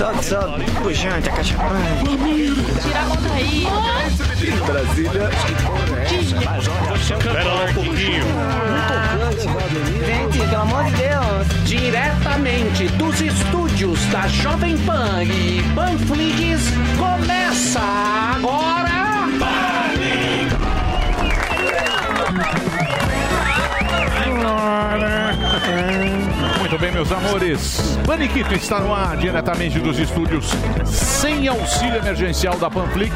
Solta, solta. Pujante, a cachapã. Tira a mão daí. Brasília. Espera lá um pouquinho. Gente, pelo amor de Deus. Diretamente dos estúdios da Jovem Pan e Panflix, começa agora. Muito bem, meus amores. Paniquito está no ar, diretamente dos estúdios sem auxílio emergencial da Panflix.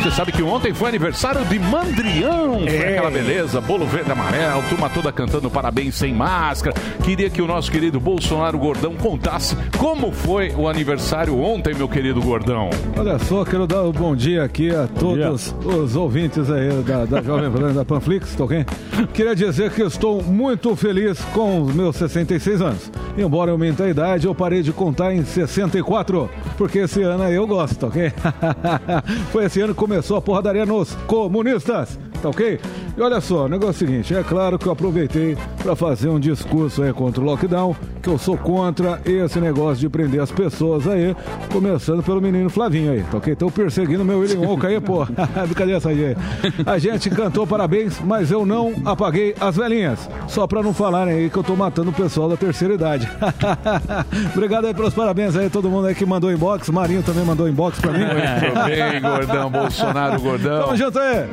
Você sabe que ontem foi aniversário de Mandrião. Foi É. aquela beleza, bolo verde amarelo, turma toda cantando parabéns sem máscara. Queria que o nosso querido Bolsonaro Gordão contasse como foi o aniversário ontem, meu querido Gordão. Olha só, quero dar um bom dia aqui a todos os ouvintes aí da, da Jovem Pan da Panflix, tá ok? Queria dizer que estou muito feliz com os meus 66 anos. Embora eu aumente a idade, eu parei de contar em 64, porque esse ano eu gosto, ok? Foi esse ano que começou a porradaria nos comunistas, tá ok? E olha só, o negócio é o seguinte, é claro que eu aproveitei para fazer um discurso aí contra o lockdown, que eu sou contra esse negócio de prender as pessoas aí, começando pelo menino Flavinho aí, tá ok? Estão perseguindo meu William Wonka aí, pô. Brincadeira essa aí. A gente cantou parabéns, mas eu não apaguei as velhinhas. Só pra não falarem aí que eu tô matando o pessoal da terceira idade. Obrigado aí pelos parabéns aí, todo mundo aí que mandou inbox. Marinho também mandou inbox pra mim. Muito bem, Gordão, Bolsonaro Gordão. Tamo junto aí.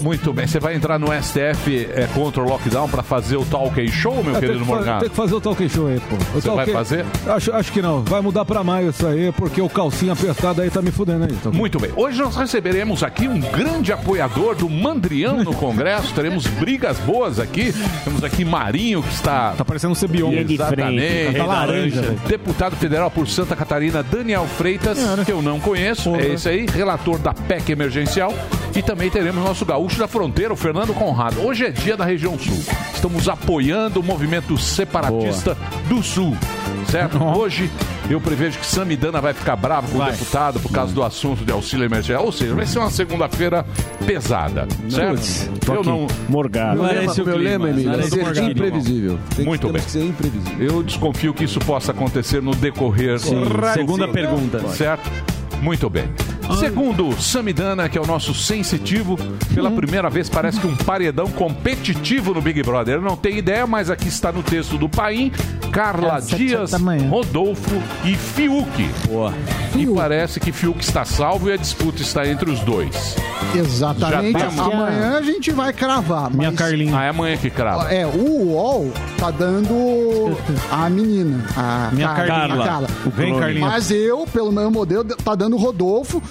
Muito bem, você vai entrar no STF é, contra o lockdown para fazer o talk show, meu É, tem, querido que Morgado? tem que fazer o talk show aí, pô. O Você vai fazer? Acho, acho que não. Vai mudar pra maio isso aí, porque o calcinha apertado aí tá me fudendo aí. tá ok? Muito bem. Hoje nós receberemos aqui um grande apoiador do Mandrião no Congresso. Teremos brigas boas aqui. Temos aqui Marinho, que está. Tá parecendo um Cebion. Exatamente. Tá laranja. Deputado federal por Santa Catarina, Daniel Freitas, que eu não conheço. É esse aí. Relator da PEC emergencial. E também teremos nosso gaúcho da fronteira, o Fernando Conrado. Hoje é dia da região sul. Estamos apoiando o movimento separatista do sul. Certo? Hoje eu prevejo que Samidana vai ficar bravo com o deputado por causa do assunto de auxílio emergencial. Ou seja, vai ser uma segunda-feira pesada. Certo? Putz, tô eu não. Morgado. Meu Não lema, esse o meu clima, lema, não Emílio, é ser imprevisível. Tem que- Muito bem. que ser imprevisível. Eu desconfio que isso possa acontecer no decorrer. Sim, segunda pergunta. Certo? Muito bem. Segundo Samidana, que é o nosso sensitivo, pela primeira vez parece que um paredão competitivo no Big Brother. Eu não tenho ideia, mas aqui está no texto do Paim, Carla Dias, Rodolfo e Fiuk. Boa. E parece que Fiuk está salvo e a disputa está entre os dois. Exatamente. Já temos- Amanhã a gente vai cravar. Minha Carlinha. Ah, é amanhã que crava. É, o UOL tá dando a menina, a Minha Carla. a Carla. Vem. Carlinha. Mas eu, pelo meu modelo, tá dando o Rodolfo.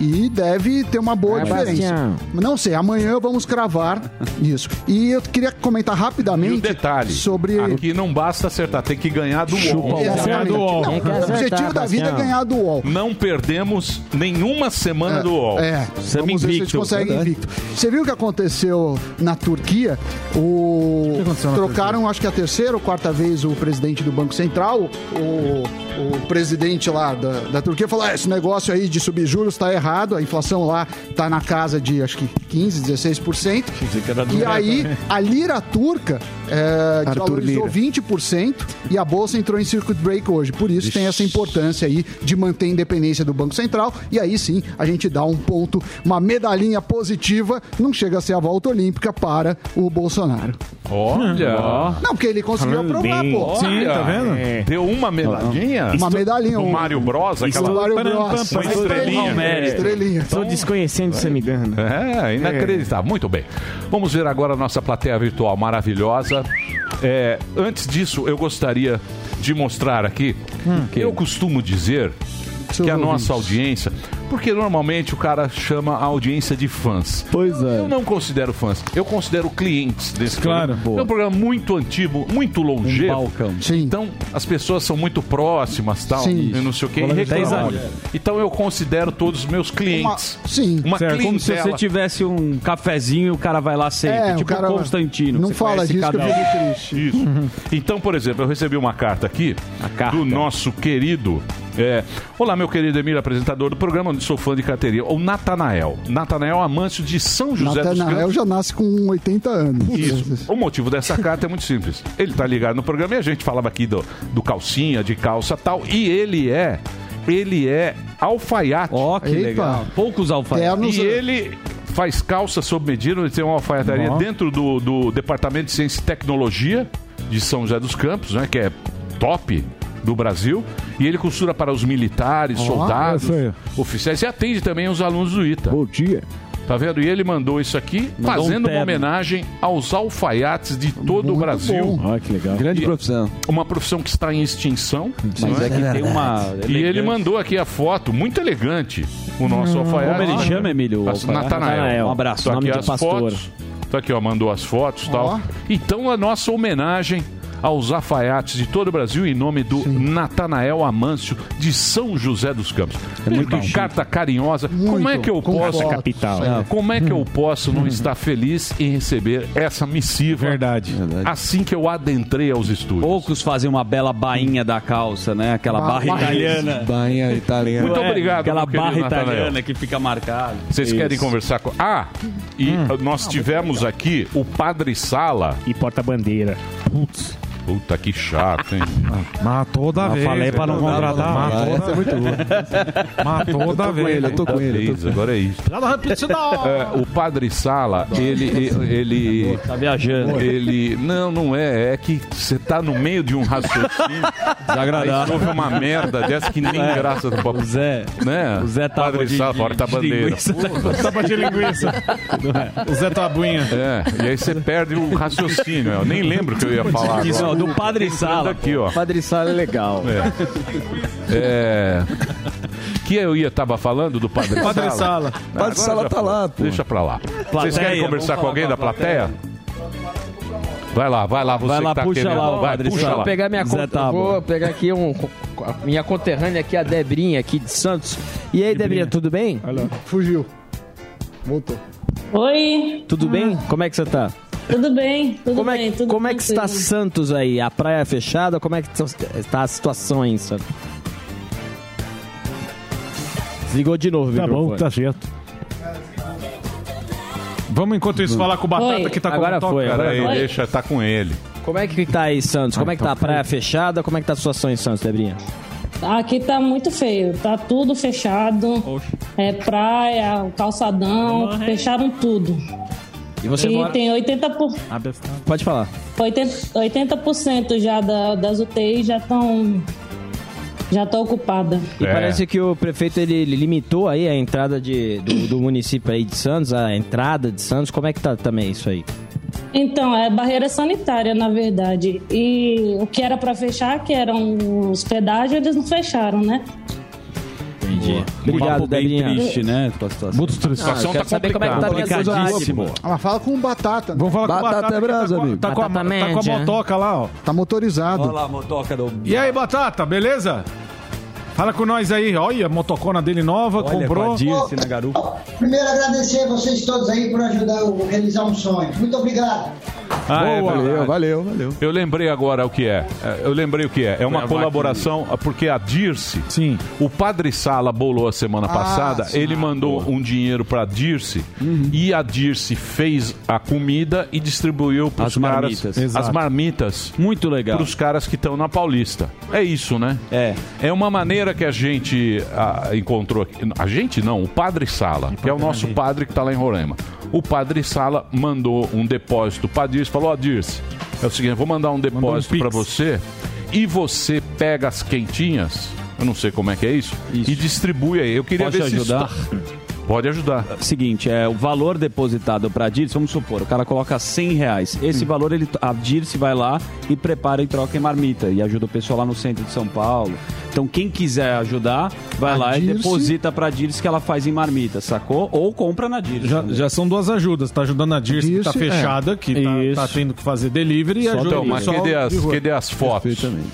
E deve ter uma boa Vai, diferença. Bastião. Não sei, amanhã vamos cravar isso. E eu queria comentar rapidamente E um detalhe, sobre. aqui não basta acertar, tem que ganhar do UOL. Exatamente. Não, o objetivo da vida é ganhar do UOL. Não perdemos nenhuma semana do UOL. É, vamos ver se a gente consegue invicto. Você viu o que aconteceu na Turquia? O... Trocaram, acho que a terceira ou quarta vez, o presidente do Banco Central. O, o presidente lá da, da Turquia falou: "Ah, esse negócio aí de subir juros está errado, a inflação lá está na casa de acho que 15, 16%. E aí, a lira turca é, desvalorizou 20% e a bolsa entrou em circuit break hoje. Por isso tem essa importância aí de manter a independência do Banco Central. E aí sim, a gente dá um ponto, uma medalhinha positiva, não chega a ser a volta olímpica para o Bolsonaro. Olha. Não, porque ele conseguiu aprovar, pô. Sim, tá vendo? Deu uma medalhinha? Uma medalhinha. Do um- Mario Bros, aquela Do Mario Bros. Uma estrelinha. Estrelinha. Desconhecendo você me dando. É, inacreditável. Muito bem. Vamos ver agora a nossa plateia virtual maravilhosa. É, antes disso, eu gostaria de mostrar aqui. eu costumo dizer que a nossa audiência. Porque normalmente o cara chama a audiência de fãs. Pois é. Eu não considero fãs, eu considero clientes desse Claro, programa. boa. É um programa muito antigo, muito longevo. balcão. Então as pessoas são muito próximas, tal, Sim. e não sei o que, anos. Então eu considero todos os meus clientes. sim. Uma Certo, como se você tivesse um cafezinho, o cara vai lá sempre. É, o tipo cara- Constantino. Não você fala disso que eu cada um. fico triste. Isso. Então, por exemplo, eu recebi uma carta aqui do nosso querido. É, Olá, meu querido Emílio, apresentador do programa, onde sou fã de carteirinha. O Natanael. Natanael Amâncio de São José dos Natanael Campos. já nasce com 80 anos. Isso. O motivo dessa carta é muito simples. Ele tá ligado no programa e a gente falava aqui do, do calcinha, de calça tal. E ele é ele é alfaiate. Ó, que Eita. legal. Poucos alfaiates. E ele faz calça sob medida, ele tem uma alfaiataria dentro do, do Departamento de Ciência e Tecnologia de São José dos Campos, né, que é top do Brasil, e ele costura para os militares, soldados, oficiais e atende também os alunos do ITA. Bom dia. Tá vendo? E ele mandou isso aqui, Mandou um fazendo uma terno. homenagem aos alfaiates de todo o Muito Brasil. bom. Olha que legal. Grande E- profissão. Uma profissão que está em extinção. Mas é que tem uma. E ele mandou aqui a foto, muito elegante, o nosso alfaiate. Como ele chama, Emílio? o alfaiate? Natanael. Um abraço, Tá nome aqui de as pastor. fotos. Tá aqui, ó, mandou as fotos e tal. Ó. Então, a nossa homenagem aos alfaiates de todo o Brasil em nome do Natanael Amâncio de São José dos Campos. É muito que carta carinhosa. Como Muito, é que eu com posso. Capital. É. como é que eu posso não estar feliz em receber essa missiva Verdade. assim que eu adentrei aos estúdios? Poucos fazem uma bela bainha da calça, né? Aquela Ba- barra barra- italiana. Bainha italiana. Muito É, obrigado, Aquela meu querido barra Natanael. italiana que fica marcada. Vocês querem Isso. conversar com. Ah, e nós tivemos aqui o Padre Sala. E porta-bandeira. Putz. Puta que chato, hein? Mas toda Eu vez. falei pra não contratar. Mas toda, é muito mas toda Com vez. ele, eu tô com ele. agora é isso. É, o Padre Sala, ele. ele Tá viajando. ele. Não, não é. É que você tá no meio de um raciocínio. Aí Desagradável. houve uma merda dessa que nem graça do O papo. Zé. Né? O Zé tava Padre de- Sala, de- porta-bandeira. de linguiça. Tapa de linguiça. O Zé Tabuinha. É, e aí você perde o raciocínio. Eu nem lembro o que eu ia falar. Isso, do Padre Sala. aqui, ó. Padre Sala é legal. É. Que eu ia tava falando do Padre, Padre Sala. Sala. Padre Sala tá lá, pô. Deixa pra lá. Vocês querem Plateia, conversar com alguém da plateia? Vai lá, vai lá, você Vai lá, que tá puxa querendo. lá vai, Padre puxa Sala. lá. Vou pegar minha conta, Tábua. vou pegar aqui um, minha conterrânea aqui, a Debrinha aqui de Santos. E aí, Debrinha, tudo bem? Fugiu. Voltou. Oi, Tudo bem? Como é que você tá? Tudo bem? Tudo Como é, bem, que- tudo como é que está. Santos aí? A praia é fechada? Como é que está a situação aí em Santos? Desligou de novo o Tá bom, tá certo. Vamos, enquanto isso, falar com o Batata Oi. que tá com Agora a motoca. foi, agora Peraí, Oi. deixa, tá com ele. Como é que tá aí, Santos? Como é que tá a praia fechada? Como é que tá a situação em Santos, Debrinha? Aqui tá muito feio, tá tudo fechado. É praia, o calçadão, fecharam tudo. E você e mora... tem 80%, por, Pode falar. 80%, 80% já da- das UTIs já estão já tá ocupada. E É. parece que o prefeito ele, ele limitou aí a entrada de, do, do município aí de Santos, a entrada de Santos. Como é que tá também isso aí? Então, é barreira sanitária, na verdade. E o que era para fechar, que eram os pedágios, eles não fecharam, né? Entendi. Um Obrigado, papo bem triste, né? Com a situação. Muito A triste. situação eu tá quero saber como é que tá a minha complicadíssima. cidade. Ah, fala com o Batata. né? Vamos falar com o Batata Batata. é brasa, tá, com, amigo. tá, com a, Batata tá com a média. motoca lá, ó. Tá motorizado. Olha lá a motoca do... E aí, Batata, beleza? Fala com nós aí. Olha, a motocona dele nova, Olha, com comprou. a Dirce na garupa. Primeiro, agradecer a vocês todos aí por ajudar a realizar um sonho. Muito obrigado. Ah, é Boa. verdade. Valeu, valeu, valeu. Eu lembrei agora o que é. É, Eu lembrei o que é. É uma colaboração, porque a Dirce, Sim. o Padre Sala bolou a semana Ah, passada, sim. ele mandou um dinheiro pra Dirce e a Dirce fez a comida e distribuiu pros As caras marmitas. as marmitas Muito legal. pros caras que estão na Paulista. É isso, né? É. É uma maneira que a gente ah, encontrou aqui. A gente não, o Padre Sala, que é o nosso padre que está lá em Roraima. O Padre Sala mandou um depósito para Dirce, falou: Ó, Dirce, é o seguinte, eu vou mandar um depósito Pix. para você e você pega as quentinhas, eu não sei como é que é isso, Isso. e distribui aí. Eu queria ver se ajudar? está- Pode ajudar. Seguinte, é o valor depositado para a Dirce, vamos supor, o cara coloca 100 reais. Esse valor, ele, a Dirce vai lá e prepara e troca em marmita e ajuda o pessoal lá no centro de São Paulo. Então, quem quiser ajudar, vai A lá e Dirce- deposita pra Dirce que ela faz em marmita, sacou? Ou compra na Dirce. Já, já são duas ajudas. Tá ajudando a Dirce, que tá Dirce, é. fechada, que tá, tá tendo que fazer delivery, e ajuda Então, mas cadê as, cadê as fotos? Perfeitamente.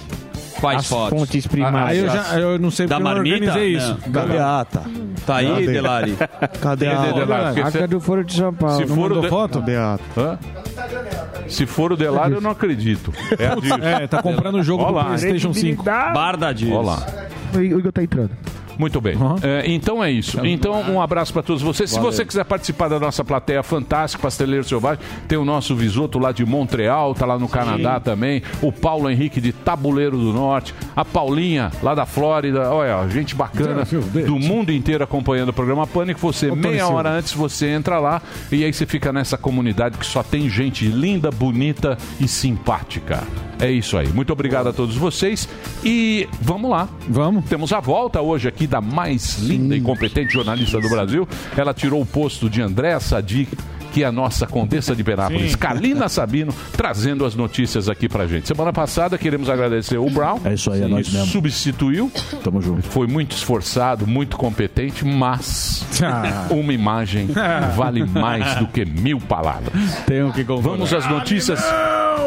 Quais As fotos? fontes Aí primárias. eu já eu não sei Da porque eu marmita? organizei isso. Não. Cadê a ata? Tá aí, Cadê? Delari? Cadê Cadê, a ata? Delari? Porque se- do Foro de São Paulo. se Não for o mandou de- foto? Cadê a ata? Hã? Se for o Delário, eu não acredito. É a. É, tá comprando o jogo Olha do lá. PlayStation 5. Bar da. Olha lá. O Igor tá entrando. Muito bem. É, então é isso. Então, um abraço para todos vocês. Se Valeu. você quiser participar da nossa plateia fantástica, Pasteleiro Selvagem, tem o nosso Visoto lá de Montreal, tá lá no Canadá também. O Paulo Henrique de Tabuleiro do Norte. A Paulinha, lá da Flórida. Olha, gente bacana do mundo inteiro acompanhando o programa Pânico. Você, Tony meia hora antes, você entra lá e aí você fica nessa comunidade que só tem gente linda, bonita e simpática. É isso aí. Muito obrigado a todos vocês. E vamos lá. Vamos. Temos a volta hoje aqui da mais linda e competente jornalista do Brasil. Ela tirou o posto de André Sadi, que é a nossa condessa de Penápolis, Sim. Kalina Sabino, trazendo as notícias aqui pra gente. Semana passada queremos agradecer o Brown. É isso aí, é nós que mesmo. Substituiu. Tamo junto. Foi muito esforçado, muito competente, mas Ah. uma imagem vale mais do que mil palavras. Tenho que Vamos às notícias.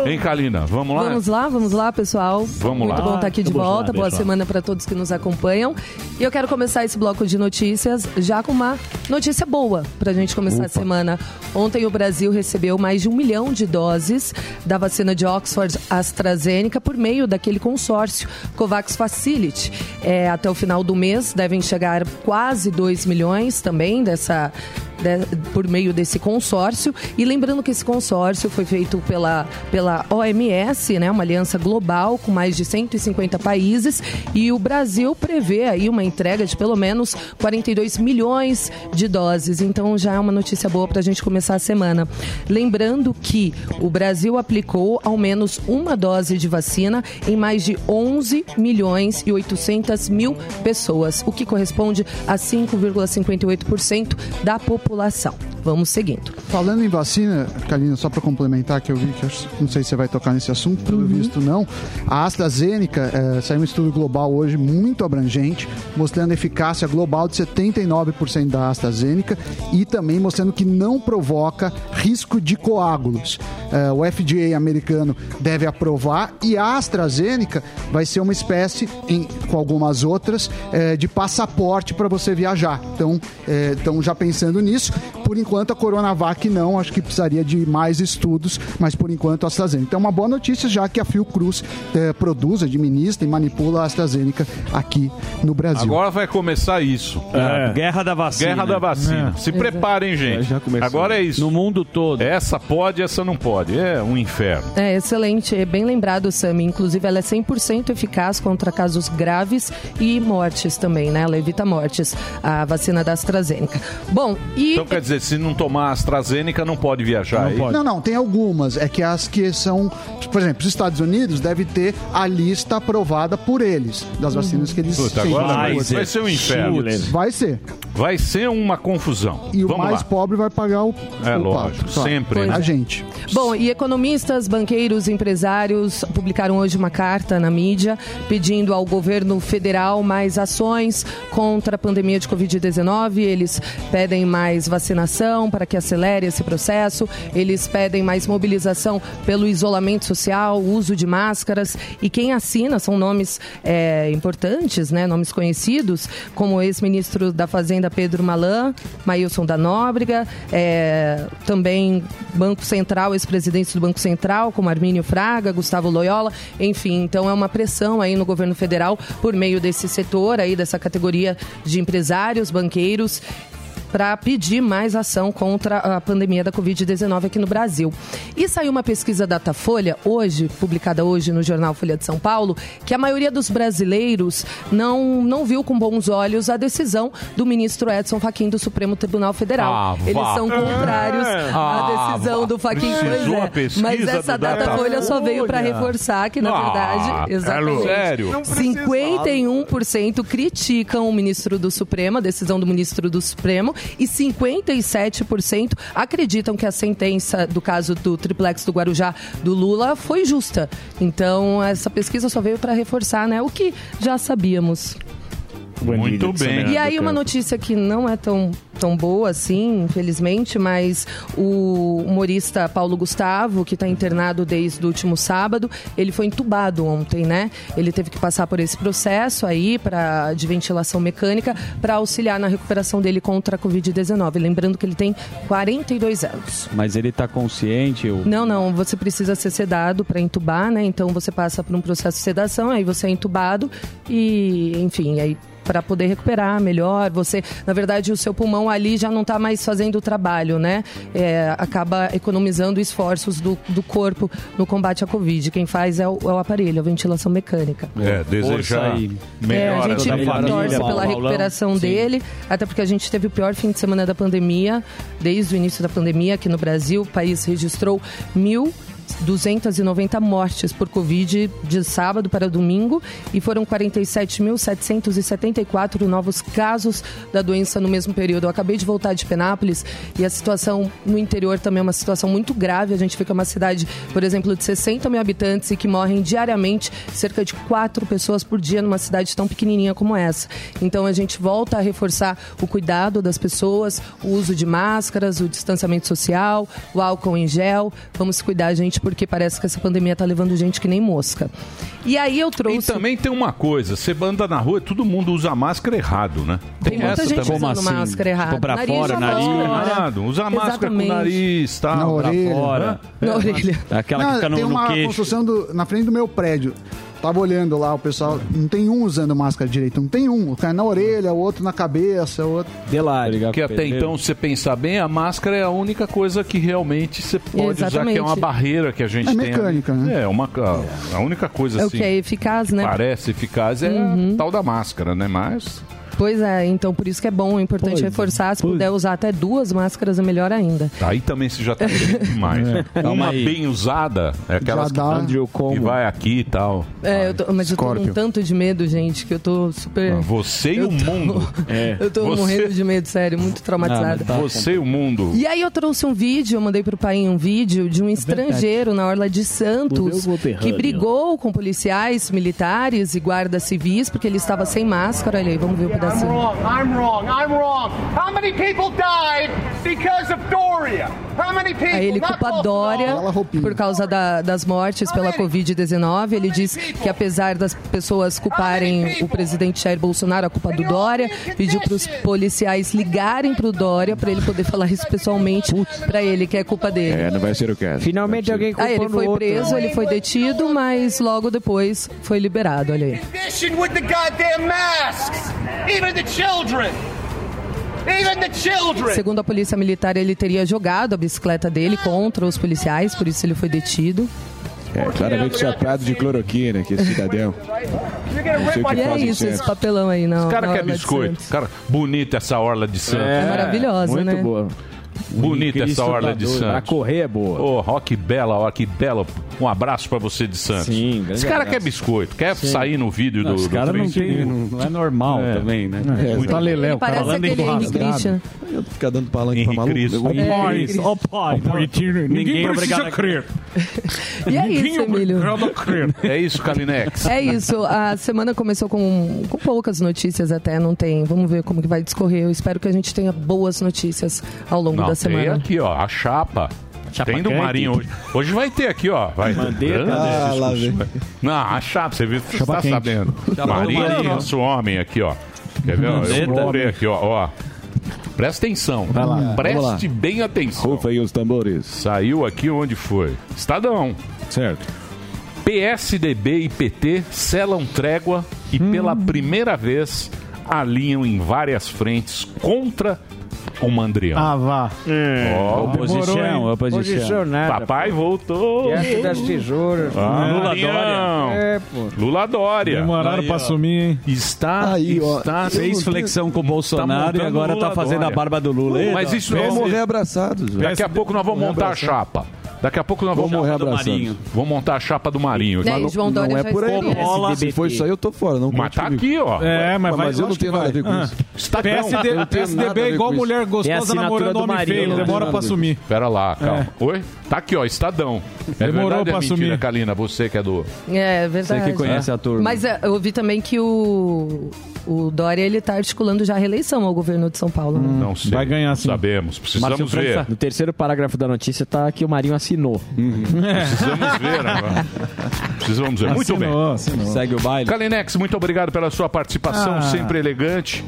Hein, Kalina? Vamos lá? Vamos lá, vamos lá, pessoal. Vamos Muito lá. bom estar aqui de Vamos lá, volta. Boa semana para todos que nos acompanham. E eu quero começar esse bloco de notícias já com uma notícia boa para a gente começar a semana. Ontem o Brasil recebeu mais de um milhão de doses da vacina de Oxford AstraZeneca por meio daquele consórcio COVAX Facility. É, até o final do mês devem chegar quase 2 milhões também dessa de- por meio desse consórcio. E lembrando que esse consórcio foi feito pela, pela OMS, né, uma aliança global com mais de 150 países, e o Brasil prevê aí uma entrega de pelo menos 42 milhões de doses. Então já é uma notícia boa para a gente começar a semana. Lembrando que o Brasil aplicou ao menos uma dose de vacina em mais de 11 milhões e 800 mil pessoas, o que corresponde a 5,58% da população população. Vamos seguindo. Falando em vacina, Kalina, só para complementar, que eu vi que eu não sei se você vai tocar nesse assunto, pelo visto não. A AstraZeneca eh, saiu um estudo global hoje muito abrangente, mostrando eficácia global de 79% da AstraZeneca e também mostrando que não provoca risco de coágulos. Eh, o FDA americano deve aprovar e a AstraZeneca vai ser uma espécie, em- com algumas outras, eh, de passaporte para você viajar. Então, estão já pensando nisso. Por enquanto, a Coronavac não, acho que precisaria de mais estudos, mas por enquanto a AstraZeneca. Então, é uma boa notícia, já que a Fiocruz eh, produz, administra e manipula a AstraZeneca aqui no Brasil. Agora vai começar isso. É. Guerra da vacina. Guerra da vacina. É. Se preparem, gente. Agora é isso. No mundo todo. Essa pode, essa não pode. É um inferno. É excelente, é bem lembrado, Sami. Inclusive, ela é 100% eficaz contra casos graves e mortes também, né? Ela evita mortes, a vacina da AstraZeneca. Bom, e Então quer dizer, se não tomar AstraZeneca, não pode viajar. aí? Não, não, tem algumas. É que as que são. Por exemplo, os Estados Unidos deve ter a lista aprovada por eles, das vacinas que eles Puta, têm. agora vai, vai ser um inferno. Vai ser. Vai ser uma confusão. E o Vamos mais lá. pobre vai pagar o. É o lógico, pato, claro. sempre, né? A gente. Bom, e economistas, banqueiros, empresários publicaram hoje uma carta na mídia pedindo ao governo federal mais ações contra a pandemia de Covid-19. Eles pedem mais vacinação para que acelere esse processo. Eles pedem mais mobilização pelo isolamento social, uso de máscaras. E quem assina são nomes é, importantes, né, nomes conhecidos, como o ex-ministro da Fazenda Pedro Malan, Maílson da Nóbrega, é, também Banco Central, ex-presidentes do Banco Central, como Armínio Fraga, Gustavo Loyola, enfim, então é uma pressão aí no governo federal por meio desse setor aí, dessa categoria de empresários, banqueiros, para pedir mais ação contra a pandemia da Covid-19 aqui no Brasil. E saiu uma pesquisa Datafolha, hoje, publicada hoje no jornal Folha de São Paulo, que a maioria dos brasileiros não, não viu com bons olhos a decisão do ministro Edson Fachin do Supremo Tribunal Federal. Ah. Eles são contrários Ah, à decisão vá. do Fachin. Pois é. Mas essa Datafolha só veio para reforçar que, na Ah, verdade, exatamente. sério? Não 51% criticam o ministro do Supremo, a decisão do ministro do Supremo, e 57% acreditam que a sentença do caso do triplex do Guarujá do Lula foi justa. Então, essa pesquisa só veio para reforçar né, o que já sabíamos. Muito bem. E aí uma notícia que não é tão, tão boa assim, infelizmente, mas o humorista Paulo Gustavo, que está internado desde o último sábado, ele foi entubado ontem, né? Ele teve que passar por esse processo aí pra, de ventilação mecânica para auxiliar na recuperação dele contra a Covid-19. Lembrando que ele tem 42 anos. Mas ele tá consciente? O... Não, não, você precisa ser sedado para entubar, né? Então você passa por um processo de sedação, aí você é entubado e, enfim, aí para poder recuperar melhor. Você, na verdade, o seu pulmão ali já não está mais fazendo o trabalho, né? É, acaba economizando esforços do, do corpo no combate à Covid. Quem faz é o, é o aparelho, a ventilação mecânica. É, desejar É, melhor a gente torce pela recuperação dele, até porque a gente teve o pior fim de semana da pandemia, desde o início da pandemia aqui no Brasil. O país registrou mil. 290 mortes por Covid de sábado para domingo e foram 47.774 novos casos da doença no mesmo período. Eu acabei de voltar de Penápolis e a situação no interior também é uma situação muito grave. A gente fica uma cidade, por exemplo, de 60 mil habitantes e que morrem diariamente cerca de quatro pessoas por dia numa cidade tão pequenininha como essa. Então a gente volta a reforçar o cuidado das pessoas, o uso de máscaras, o distanciamento social, o álcool em gel. Vamos cuidar, gente, porque parece que essa pandemia tá levando gente que nem mosca. E aí eu trouxe. E também tem uma coisa, você anda na rua, todo mundo usa máscara errado, né? Tem muita gente também. usando máscara errado. Tipo, pra Nariz fora, nariz. fora. Errado. Usa máscara Exatamente. com o nariz, tá? Na pra orelha. fora. Na orelha. Aquela Não, que fica no, tem no uma queixo. construção do- na frente do meu prédio. Tava olhando lá, o pessoal. Não tem um usando máscara direito, não tem um. O cara na orelha, o outro na cabeça, o outro. Delário. Porque até então, se você pensar bem, a máscara é a única coisa que realmente você pode usar, que é uma Exatamente. barreira que a gente É tem. mecânica, ali. né? É, uma, a única coisa É o assim. que é eficaz, né? Parece eficaz é Uhum. a tal da máscara, né? Mas. Pois é, então por isso que é bom, é importante Pois é, reforçar. Se puder usar até duas máscaras, é melhor ainda. Aí também você já tá demais. Calma Uma aí. bem usada é aquelas Já que, dá. que vai aqui e tal. É, eu tô- mas eu tô com Scorpio. tanto de medo, gente, que eu tô super. Ah, Você e Eu o tô- mundo. Eu tô Você- morrendo de medo, sério, muito traumatizada. Você e o mundo. E aí eu trouxe um vídeo, eu mandei pro pai um vídeo de um estrangeiro na Orla de Santos que brigou com policiais, militares e guardas civis porque ele estava sem máscara. Olha aí, vamos ver o I'm pedacinho. wrong. I'm wrong. I'm wrong. How many people died because of Doria? How many people? Aí ele culpa Dória por causa da- das mortes pela Covid-19. Ele diz que apesar das pessoas culparem o presidente Jair Bolsonaro, a culpa do Dória, pediu para os policiais ligarem para o Dória para ele poder falar isso pessoalmente para ele, que é culpa dele. É, não vai ser o caso. Finalmente alguém Aí ele foi preso, ele foi detido, mas logo depois foi liberado, olha aí. Condition with the goddamn masks. Even the children. Even the children. Segundo a polícia militar, ele teria jogado a bicicleta dele contra os policiais, por isso ele foi detido. É, claramente chapado de cloroquina, que esse cidadão. Que E é isso, esse papelão aí, não. Esse cara na quer biscoito. Cara, bonita essa orla de Santos. É maravilhosa, muito né? boa. Bonita essa orla de. Santos. A correr é boa. Ô, ó, que bela, ó, que bela. Um abraço pra você de Santos. Sim, grande Esse cara abraço. quer biscoito, quer Sim. sair no vídeo Não, do, esse do cara não tem- não é normal também, né? É, Muito tá leléu, Ele parece Falando em. Christian. Eu tô ficar dando palanque pra maluco. É, pai, ó pai, ninguém precisa crer. E é isso, Emílio. É isso, Kalinex. É isso, a semana começou com, com poucas notícias até, não tem. Vamos ver como que vai discorrer. Eu espero que a gente tenha boas notícias ao longo Não, da tem semana. aqui, ó, a chapa. Chapa tem do quente. Marinho hoje. Hoje vai ter aqui, ó. Vai Mandetta. Ah, lá. Não, a chapa, você viu, você Chapa tá quente. sabendo. Chapa Marinho Marinho. nosso homem aqui, ó. Quer ver? Eu Mandetta. vou ver aqui, ó. ó. Presta atenção. Vai lá. Preste lá. bem atenção. Rufa aí os tambores. Saiu aqui onde foi? Estadão. Certo. PSDB e PT selam trégua e pela primeira vez alinham em várias frentes contra o Mandrião. Ah, vá. Oposição, Demorou, hein? oposição. Posição nada. papai voltou. Diante das tesouras. Ah, Lula. Dória. É, pô. Lula Dória. Demoraram Aí, pra ó. sumir, hein? Está, Aí, ó. está Fez flexão com o Bolsonaro e agora Lula tá fazendo Dória. a barba do Lula. Mas isso Vamos não morrer abraçados. velho. Daqui a pouco nós vamos Vamos montar a chapa. Daqui a pouco nós vamos, morrer do abraçando. Vamos montar a chapa do Marinho. Aí, Mas, João Dória Não é por aí, não. Se for isso aí, eu tô fora. Não mas tá comigo. aqui, ó. É, mas, vai, Mas eu não tenho nada a ver com Ah. isso. Estadão. PSD, Eu não tenho PSDB é igual mulher gostosa namorando do homem Marinho, feio, né? demora pra a ver. sumir. Pera lá, calma. É. Oi? Tá aqui, ó, Estadão. É Demorou verdade, pra é mentira, assumir. Kalina, você que é do... É Você verdade. que conhece a turma. Mas é, eu ouvi também que o, o Dória ele tá articulando já a reeleição ao governo de São Paulo. né? Não sei. Vai ganhar, sim. Sabemos. Precisamos ver. No terceiro parágrafo da notícia tá que o Marinho assinou. Precisamos ver agora. Precisamos ver. Muito bem. Assinou, assinou. Segue o baile. Kalinex, muito obrigado pela sua participação, Ah. sempre elegante.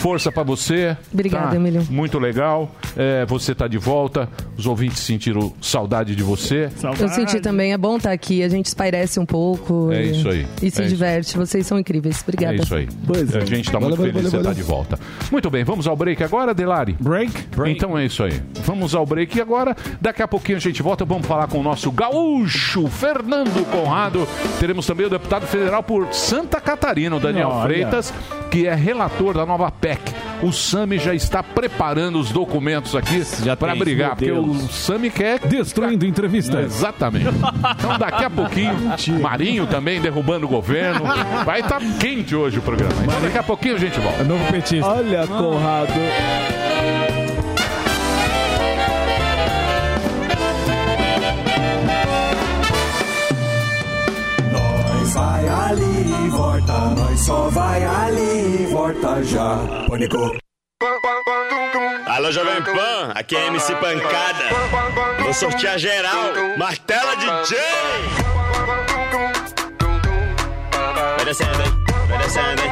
Força pra você. Obrigada, tá? Emílio. Muito legal. É, você tá de volta. Os ouvintes sentiram saudade de você. Eu senti também, é bom estar aqui, a gente espairece um pouco. É e- isso aí. E se É isso. diverte, vocês são incríveis. Obrigada. É isso aí. Pois é. A gente tá Valeu, muito valeu, feliz de você estar de volta. Muito bem, vamos ao break agora, Delari? Break? Então é isso aí. Vamos ao break agora, daqui a pouquinho a gente volta. Vamos falar com o nosso gaúcho, Fernando Conrado. Teremos também o deputado federal por Santa Catarina, o Daniel Olha. Freitas, que é relator da nova PEC. O Sami já está preparando os documentos aqui para brigar, porque o Sami quer Destruindo entrevistas. Exatamente. Então daqui a pouquinho, Marinho também derrubando o governo. Vai estar quente hoje o programa. Então daqui a pouquinho a gente volta. É novo petista. Olha, Conrado. Vai ali e volta, nós só vai ali e volta já. Pânico. Alô, Jovem Pan, aqui é MC Pancada. Vou sortear geral, martela DJ. Vai descendo? Vai descendo?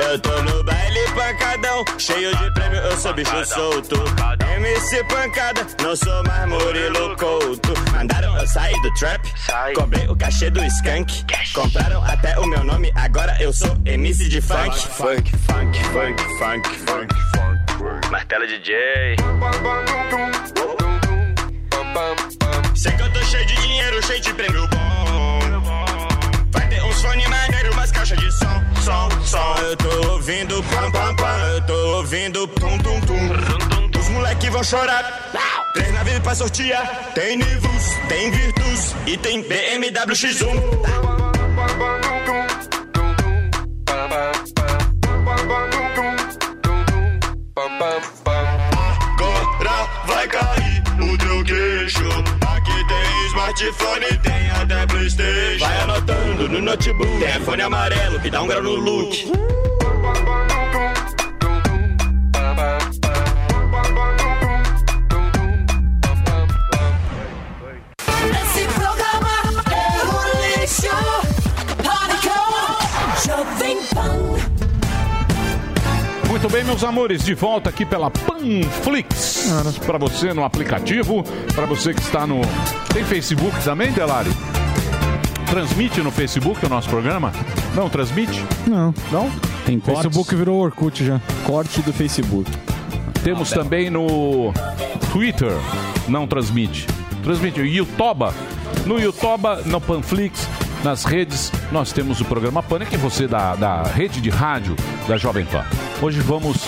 Eu tô no pancadão, cheio de prêmio, eu sou bicho solto. MC Pancada, não sou mais Murilo Couto. Mandaram eu sair do trap, comprei o cachê do skunk. Compraram até o meu nome, agora eu sou MC de funk. Funk, funk, funk, funk, funk, funk. Martelo DJ. Sei que eu tô cheio de dinheiro, cheio de prêmio bom. Caixas de som, som, som. Eu tô ouvindo pam, pam, pam. Eu tô ouvindo tum, tum, tum. Os moleque vão chorar. Três naves pra sortear. Tem Nivus, tem Virtus e tem BMW X1. Notebook. Tem fone amarelo que dá um grau no look. Esse programa é um lixo. Pânico. Jovem Pan. Muito bem, meus amores, de volta aqui pela Panflix. Para você no aplicativo, para você que está no. Tem Facebook também, Delari? Transmite no Facebook o nosso programa? Não, transmite? Não. Não? Tem Facebook virou Orkut já. Corte do Facebook. Temos também no Twitter, não transmite. Transmite o Youtuba. No Youtuba, no Panflix, nas redes, nós temos o programa Pânico e você da, da rede de rádio da Jovem Pan. Hoje vamos,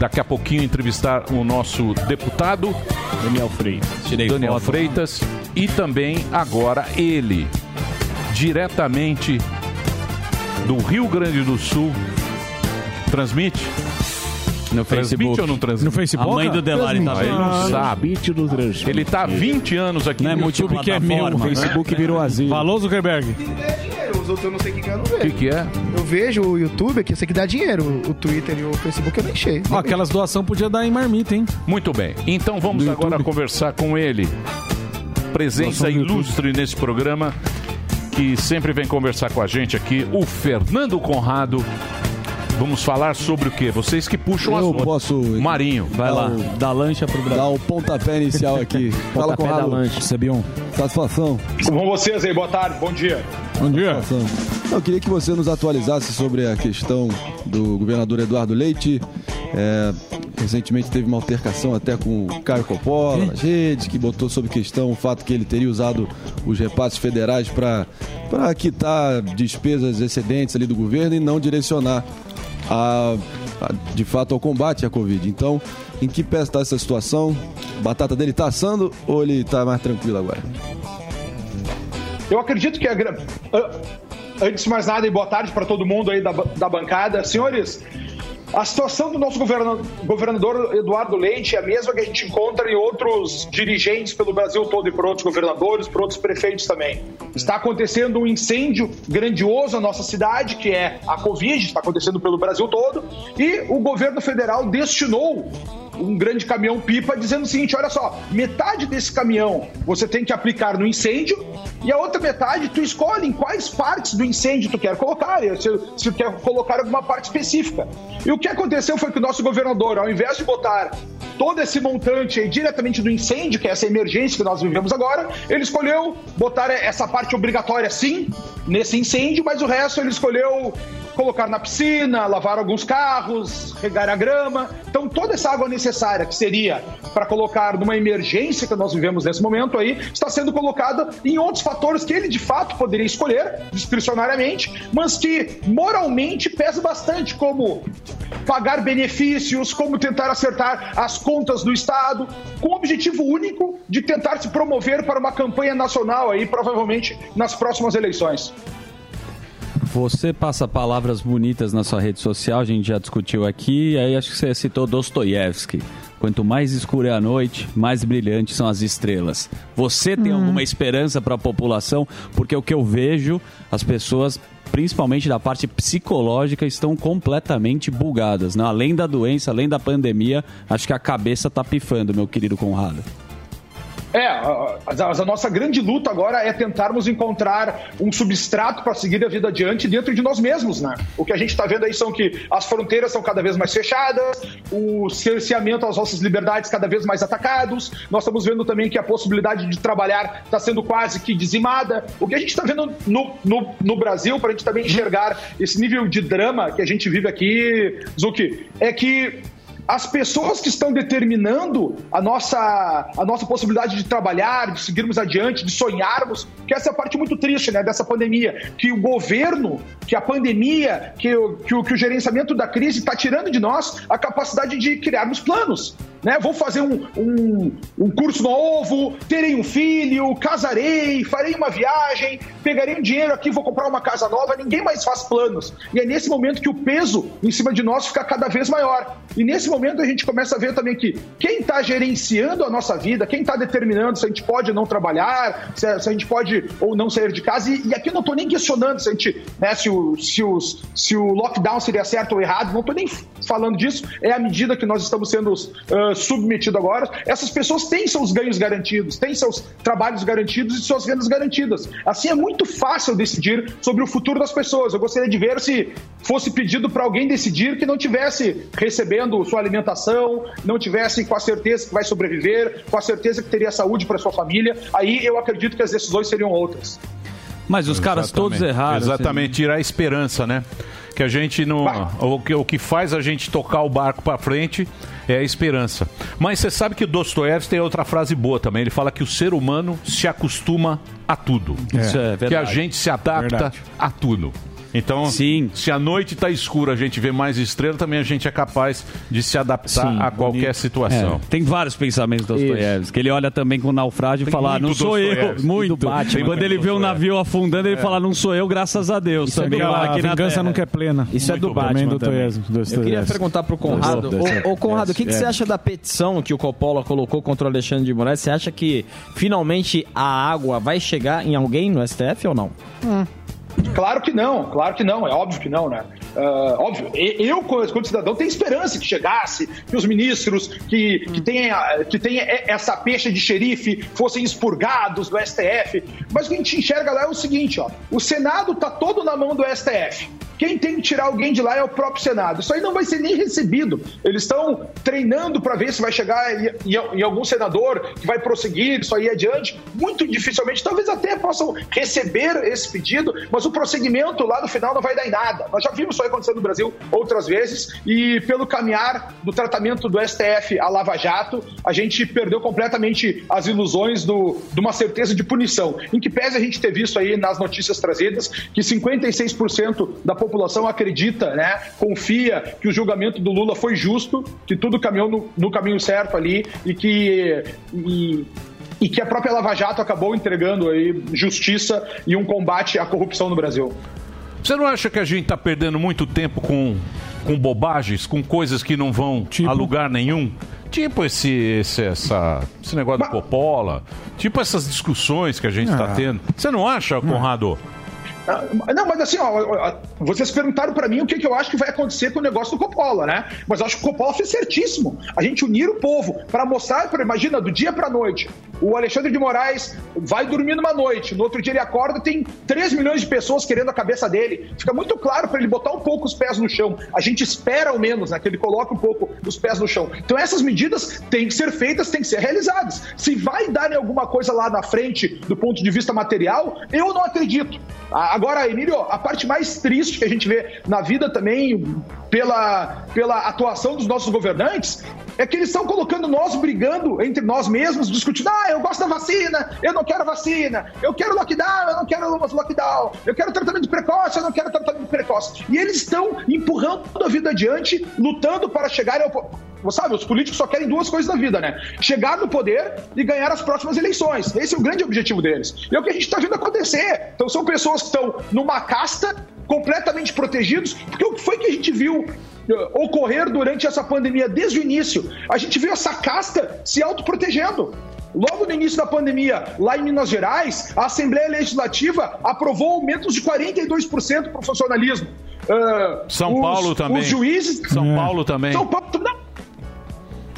daqui a pouquinho, entrevistar o nosso deputado Daniel Freitas. Daniel foto. Freitas e também agora ele, diretamente do Rio Grande do Sul, transmite? No Transmite Facebook. ou não transmite? No Facebook? A mãe do Delari tá Ah, Ele vendo. não sabe. Ele tá há 20 anos aqui Não é no YouTube que é meu. O né? Facebook virou asilo. Falou, Zuckerberg. Os outros eu não sei o que, que eu não O vejo. que, que é? Eu vejo o YouTube aqui, eu sei que dá dinheiro. O Twitter e o Facebook eu nem cheio. Ó, aquelas doações podia dar em marmita, hein? Muito bem. Então vamos agora conversar com ele. Presença YouTube. ilustre nesse programa, que sempre vem conversar com a gente aqui, o Fernando Conrado. Vamos falar sobre o quê? Vocês que puxam as Eu posso. Marinho. Vai lá, da lancha pro Brasil. Dar o pontapé inicial aqui. Fala com da o lancha. Sabion. Satisfação. Com vocês aí, boa tarde, bom dia. Bom dia. Não, eu queria que você nos atualizasse sobre a questão do governador Eduardo Leite. É, recentemente teve uma altercação até com o Caio Coppola nas redes, que botou sob questão o fato que ele teria usado os repasses federais para quitar despesas excedentes ali do governo e não direcionar a, a- de fato ao combate à Covid. Então, em que pé está essa situação? A batata dele está assando ou ele está mais tranquilo agora? Eu acredito que a ah, Antes de mais nada, e boa tarde para todo mundo aí da, da bancada. Senhores, a situação do nosso governa- governador Eduardo Leite é a mesma que a gente encontra em outros dirigentes pelo Brasil todo e por outros governadores, por outros prefeitos também. Está acontecendo um incêndio grandioso na nossa cidade, que é a Covid, está acontecendo pelo Brasil todo, e o governo federal destinou um grande caminhão-pipa dizendo o seguinte: olha só, metade desse caminhão você tem que aplicar no incêndio e a outra metade tu escolhe em quais partes do incêndio tu quer colocar, se, se tu quer colocar alguma parte específica. E o que aconteceu foi que o nosso governador, ao invés de botar todo esse montante aí diretamente do incêndio, que é essa emergência que nós vivemos agora, ele escolheu botar essa parte obrigatória sim nesse incêndio, mas o resto ele escolheu colocar na piscina, lavar alguns carros, regar a grama. Então, toda essa água necessária que seria para colocar numa emergência que nós vivemos nesse momento aí, está sendo colocada em outros fatores que ele de fato poderia escolher discricionariamente, mas que moralmente pesa bastante, como pagar benefícios, como tentar acertar as contas do Estado, com o objetivo único de tentar se promover para uma campanha nacional aí, provavelmente nas próximas eleições. Você passa palavras bonitas na sua rede social, a gente já discutiu aqui, e aí acho que você citou Dostoiévski. Quanto mais escura é a noite, mais brilhantes são as estrelas. Você tem Uhum. alguma esperança para a população? Porque o que eu vejo, as pessoas, principalmente da parte psicológica, estão completamente bugadas. Né? Além da doença, além da pandemia, acho que a cabeça tá pifando, meu querido Conrado. É, a, a- a nossa grande luta agora é tentarmos encontrar um substrato para seguir a vida adiante dentro de nós mesmos, né? O que a gente está vendo aí são que as fronteiras são cada vez mais fechadas, o cerceamento às nossas liberdades cada vez mais atacados. Nós estamos vendo também que a possibilidade de trabalhar está sendo quase que dizimada. O que a gente está vendo no, no, no Brasil, para a gente também enxergar esse nível de drama que a gente vive aqui, Zuki, é que as pessoas que estão determinando a nossa, a nossa possibilidade de trabalhar, de seguirmos adiante, de sonharmos, que essa é a parte muito triste né, dessa pandemia, que o governo, que a pandemia, que o, que o, que o gerenciamento da crise está tirando de nós a capacidade de criarmos planos. Né? Vou fazer um, um, um curso novo, terei um filho, casarei, farei uma viagem, pegarei um dinheiro aqui, vou comprar uma casa nova, ninguém mais faz planos. E é nesse momento que o peso em cima de nós fica cada vez maior. E nesse momento a gente começa a ver também que quem está gerenciando a nossa vida, quem está determinando se a gente pode ou não trabalhar, se a, se a gente pode ou não sair de casa, e, e aqui eu não estou nem questionando se a gente, né, se o, se, os, se o lockdown seria certo ou errado, não estou nem falando disso, é a medida que nós estamos sendo uh, submetidos agora. Essas pessoas têm seus ganhos garantidos, têm seus trabalhos garantidos e suas rendas garantidas. Assim é muito fácil decidir sobre o futuro das pessoas. Eu gostaria de ver se fosse pedido para alguém decidir que não tivesse recebendo sua alimentação, não tivesse com a certeza que vai sobreviver, com a certeza que teria saúde para sua família. Aí eu acredito que as decisões seriam outras. Mas os caras todos erraram. Exatamente, tirar a esperança, né? Que a gente não. O que, o que faz a gente tocar o barco pra frente é a esperança. Mas você sabe que o Dostoiévski tem outra frase boa também. Ele fala que o ser humano se acostuma a tudo. Isso é Que a verdade. gente se adapta Verdade. a tudo. Então, se a noite está escura, a gente vê mais estrela, também a gente é capaz de se adaptar a qualquer bonito. situação. É, tem vários pensamentos do Dostoiévski. Que ele olha também com o naufrágio e Tem fala, "Ah, não muito sou eu. Muito. E do Batman Quando tem ele vê o Dostoiévski. navio afundando, ele É. fala, não sou eu, graças a Deus. Isso é também do- lá a aqui na vingança nunca é plena. Isso é do Muito Batman também. Dostoiévski, Eu queria perguntar pro Conrado. Ô, Conrado, o que, que você acha da petição que o Coppola colocou contra o Alexandre de Moraes? Você acha que finalmente a água vai chegar em alguém no STF ou não? Claro que não, claro que não, é óbvio que não, né? Ah, óbvio, eu, quando cidadão, tenho esperança que chegasse, que os ministros que, que, têm, a- que e- essa peixe de xerife fossem expurgados do STF. Mas o que a gente enxerga lá é o seguinte: ó, o Senado tá todo na mão do STF. Quem tem que tirar alguém de lá é o próprio Senado. Isso aí não vai ser nem recebido. Eles estão treinando para ver se vai chegar em, algum senador que vai prosseguir isso aí adiante. Muito dificilmente, talvez até possam receber esse pedido, mas o prosseguimento lá no final não vai dar em nada. Nós já vimos isso aí acontecer no Brasil outras vezes e pelo caminhar do tratamento do STF a Lava Jato, a gente perdeu completamente as ilusões do, de uma certeza de punição. Em que pese a gente ter visto aí nas notícias trazidas que 56% da população acredita, né, confia que o julgamento do Lula foi justo, que tudo caminhou no, no caminho certo ali e que e, e que a própria Lava Jato acabou entregando aí justiça e um combate à corrupção no Brasil. Você não acha que a gente está perdendo muito tempo com, com bobagens, com coisas que não vão a lugar nenhum? Tipo esse, esse, essa, esse negócio do Coppola, tipo essas discussões que a gente está Ah. tendo. Você não acha, Conrado? Ah, Não, mas assim, ó, vocês perguntaram para mim o que, que eu acho que vai acontecer com o negócio do Coppola, né? Mas eu acho que o Coppola fez certíssimo. A gente unir o povo para mostrar, pra, imagina, do dia para noite, o Alexandre de Moraes vai dormir numa noite, no outro dia ele acorda tem 3 milhões de pessoas querendo a cabeça dele. Fica muito claro para ele botar um pouco os pés no chão. A gente espera, ao menos, né, que ele coloque um pouco os pés no chão. Então essas medidas têm que ser feitas, têm que ser realizadas. Se vai dar em alguma coisa lá na frente, do ponto de vista material, eu não acredito. Ah, Agora, Emílio, a parte mais triste que a gente vê na vida também, pela, pela atuação dos nossos governantes, é que eles estão colocando nós brigando entre nós mesmos, discutindo, ah, eu gosto da vacina, eu não quero vacina, eu quero lockdown, eu não quero lockdown, eu quero tratamento precoce, eu não quero tratamento precoce. E eles estão empurrando a vida adiante, lutando para chegar ao... Você sabe, os políticos só querem duas coisas na vida, né? Chegar no poder e ganhar as próximas eleições. Esse é o grande objetivo deles. E é o que a gente está vendo acontecer. Então são pessoas que estão numa casta completamente protegidos, porque o que foi que a gente viu eh, ocorrer durante essa pandemia desde o início? A gente viu essa casta se autoprotegendo. Logo no início da pandemia, lá em Minas Gerais, a Assembleia Legislativa aprovou aumentos de 42% para o funcionalismo. Ah, São os- Paulo também. Os juízes. São Paulo também. São Paulo não.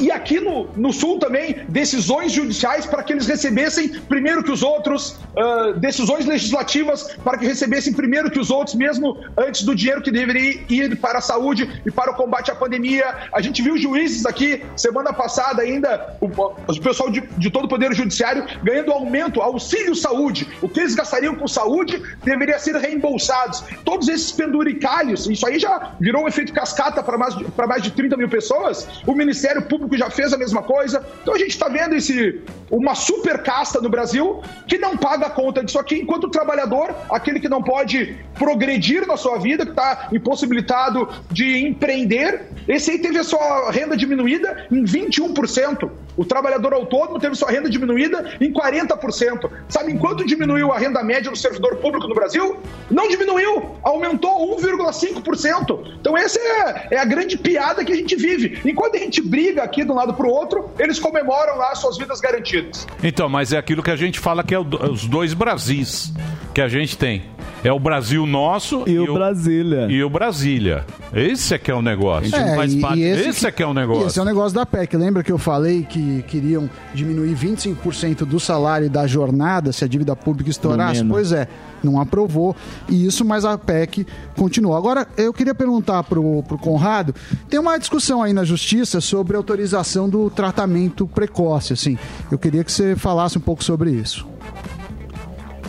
E aqui no, no Sul também, decisões judiciais para que eles recebessem primeiro que os outros, ah, decisões legislativas para que recebessem primeiro que os outros, mesmo antes do dinheiro que deveria ir para a saúde e para o combate à pandemia. A gente viu juízes aqui, semana passada ainda, o, o pessoal de, de todo o Poder Judiciário ganhando aumento, auxílio saúde. O que eles gastariam com saúde deveria ser reembolsados. Todos esses penduricalhos, isso aí já virou um efeito cascata para mais, para mais de 30 mil pessoas. O Ministério Público já fez a mesma coisa. Então a gente está vendo esse, uma super casta no Brasil que não paga a conta disso aqui, enquanto o trabalhador, aquele que não pode progredir na sua vida, que está impossibilitado de empreender, esse aí teve a sua renda diminuída em 21%. O trabalhador autônomo teve sua renda diminuída em 40%. Sabe em quanto diminuiu a renda média do servidor público no Brasil? Não diminuiu, aumentou 1,5%. Então essa é, é a grande piada que a gente vive. Enquanto a gente briga aqui de um lado para o outro, eles comemoram lá suas vidas garantidas. Então, mas é aquilo que a gente fala que é os dois Brasis que a gente tem. É o Brasil nosso e, o Brasília. E o Brasília. Esse é que é o negócio. É, e- e esse, é que é o negócio. Esse é o negócio da PEC. Lembra que eu falei que queriam diminuir 25% do salário da jornada se a dívida pública estourasse? Pois é, não aprovou e isso, mas a PEC continuou. Agora, eu queria perguntar pro, pro Conrado, tem uma discussão aí na justiça sobre autorização do tratamento precoce, assim. Eu queria que você falasse um pouco sobre isso.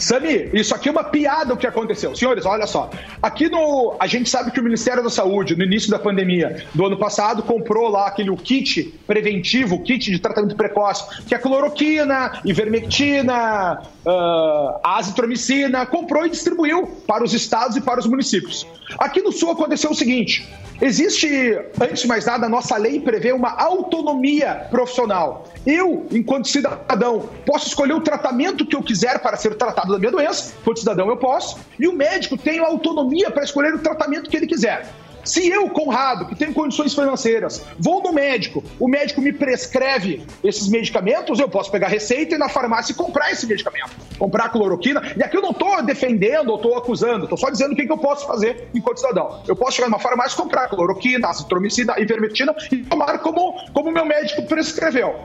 Sami, isso aqui é uma piada o que aconteceu. Senhores, olha só. Aqui no. A gente sabe que o Ministério da Saúde, no início da pandemia do ano passado, comprou lá aquele kit preventivo, kit de tratamento precoce, que é cloroquina, ivermectina, ah, azitromicina, comprou e distribuiu para os estados e para os municípios. Aqui no Sul aconteceu o seguinte: existe, antes de mais nada, a nossa lei prevê uma autonomia profissional. Eu, enquanto cidadão, posso escolher o tratamento que eu quiser para ser tratado da minha doença, enquanto cidadão eu posso, e o médico tem autonomia para escolher o tratamento que ele quiser. Se eu, Conrado, que tenho condições financeiras, vou no médico, o médico me prescreve esses medicamentos, eu posso pegar receita e na farmácia comprar esse medicamento. Comprar cloroquina. E aqui eu não estou defendendo ou estou acusando, estou só dizendo o que, que eu posso fazer enquanto cidadão. Eu posso chegar numa farmácia comprar cloroquina, azitromicina, ivermectina e tomar como o meu médico prescreveu.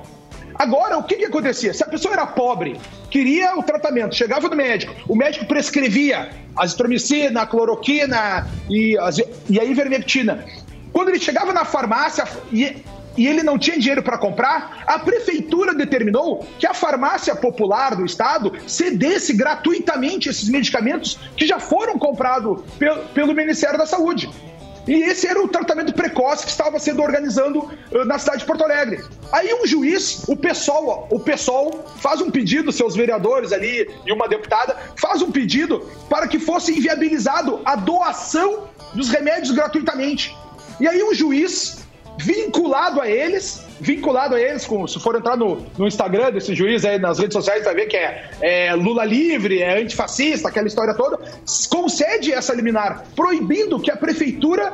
Agora, o que, que acontecia? Se a pessoa era pobre, queria o tratamento, chegava no médico, o médico prescrevia azitromicina, cloroquina e, e a ivermectina. Quando ele chegava na farmácia e, e ele não tinha dinheiro para comprar, a prefeitura determinou que a farmácia popular do estado cedesse gratuitamente esses medicamentos que já foram comprados pelo, pelo Ministério da Saúde. E esse era o tratamento precoce que estava sendo organizando na cidade de Porto Alegre. Aí um juiz, o ó, o PSOL faz um pedido, seus vereadores ali e uma deputada, faz um pedido para que fosse inviabilizado a doação dos remédios gratuitamente. E aí um juiz vinculado a eles, vinculado a eles, com, se for entrar no, no Instagram desse juiz aí nas redes sociais, vai ver que é, é Lula livre, é antifascista, aquela história toda, concede essa liminar, proibindo que a prefeitura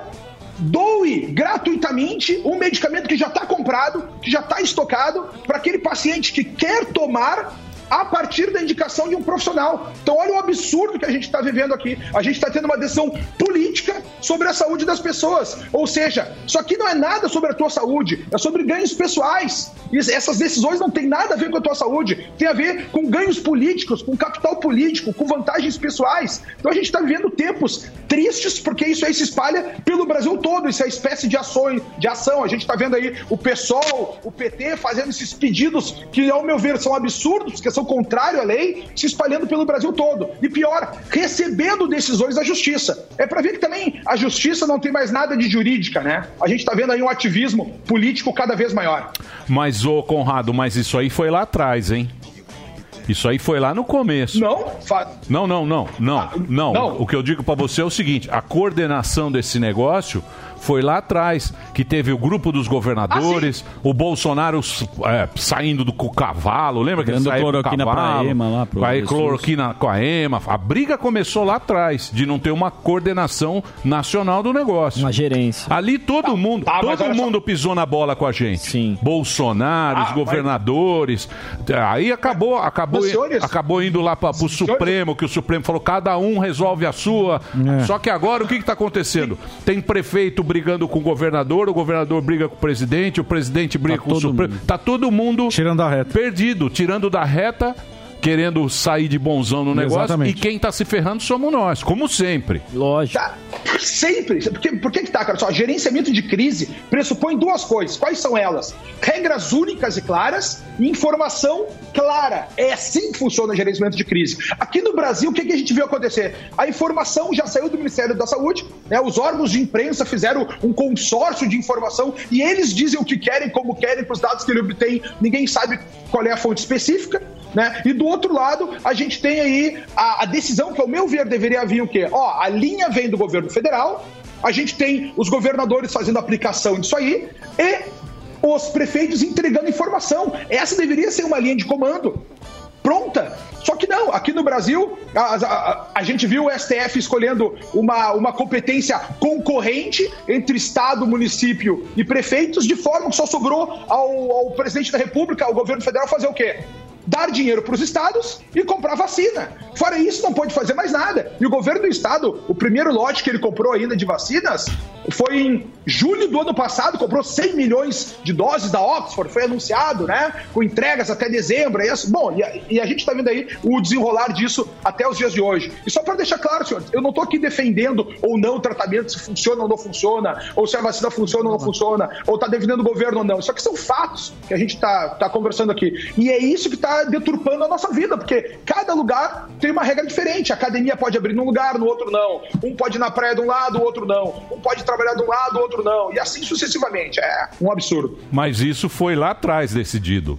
doe gratuitamente um medicamento que já está comprado, que já está estocado, para aquele paciente que quer tomar a partir da indicação de um profissional. Então, olha o absurdo que a gente está vivendo aqui. A gente está tendo uma decisão política sobre a saúde das pessoas. Ou seja, isso aqui não é nada sobre a tua saúde, é sobre ganhos pessoais. E essas decisões não têm nada a ver com a tua saúde, tem a ver com ganhos políticos, com capital político, com vantagens pessoais. Então a gente está vivendo tempos tristes, porque isso aí se espalha pelo Brasil todo, isso é espécie de ação, de ação. A gente está vendo aí o PSOL, o PT fazendo esses pedidos que, ao meu ver, são absurdos, que são contrários à lei, se espalhando pelo Brasil todo. E pior, recebendo decisões da justiça. É para ver que também a justiça não tem mais nada de jurídica, né? A gente está vendo aí um ativismo político cada vez maior. Mas, ô Conrado, mas isso aí foi lá atrás, hein? Isso aí foi lá no começo. Não, fa... Não, não, não, não, não, não. O que eu digo pra você é o seguinte: a coordenação desse negócio foi lá atrás, que teve o grupo dos governadores, o Bolsonaro é, saindo do com o cavalo, lembra que ele saiu com o cloroquina pra cavalo? EMA lá, pro com a Jesus. cloroquina com a EMA. A briga começou lá atrás, de não ter uma coordenação nacional do negócio. Uma gerência. Ali todo mundo, tá, mas todo olha só. mundo pisou na bola com a gente. Sim. Bolsonaro, os Ah, governadores. Aí acabou, acabou, Mas, senhores- acabou indo lá para o Supremo, que o Supremo falou cada um resolve a sua. É. Só que agora o que está acontecendo? Tem prefeito brigando com o governador, o governador briga com o presidente, o presidente briga com o Supremo. Tá todo mundo tirando da reta. perdido, tirando da reta. Querendo sair de bonzão no negócio Exatamente. e quem tá se ferrando somos nós, como sempre. Lógico. Tá, sempre. Porque, por que que tá, cara? Só, gerenciamento de crise pressupõe duas coisas. Quais são elas? Regras únicas e claras e informação clara. É assim que funciona o gerenciamento de crise. Aqui no Brasil, o que, que a gente viu acontecer? A informação já saiu do Ministério da Saúde, né? os órgãos de imprensa fizeram um consórcio de informação e eles dizem o que querem, como querem, com os dados que ele obtém. Ninguém sabe qual é a fonte específica. Né? E do outro lado, a gente tem aí a, a decisão que, ao meu ver, deveria vir o quê? Ó, a linha vem do governo federal, a gente tem os governadores fazendo aplicação disso aí e os prefeitos entregando informação. Essa deveria ser uma linha de comando pronta. Só que não, aqui no Brasil, a, a- a gente viu o STF escolhendo uma, uma competência concorrente entre Estado, município e prefeitos, de forma que só sobrou ao, ao presidente da República, ao governo federal, fazer o quê? Dar dinheiro para os estados e comprar vacina. Fora isso, não pode fazer mais nada. E o governo do estado, o primeiro lote que ele comprou ainda de vacinas foi em julho do ano passado, comprou 100 milhões de doses da Oxford, foi anunciado, né? Com entregas até dezembro. E assim, bom, e a, e a gente está vendo aí o desenrolar disso até os dias de hoje. E só para deixar claro, senhores, eu não estou aqui defendendo ou não o tratamento, se funciona ou não funciona, ou se a vacina funciona ou não funciona, ou está defendendo o governo ou não. Isso aqui são fatos que a gente está tá conversando aqui. E é isso que está deturpando a nossa vida, porque cada lugar tem uma regra diferente. A academia pode abrir num lugar, no outro não. Um pode ir na praia de um lado, o outro não. Um pode trabalhar de um lado, o outro não. E assim sucessivamente. É um absurdo. Mas isso foi lá atrás decidido.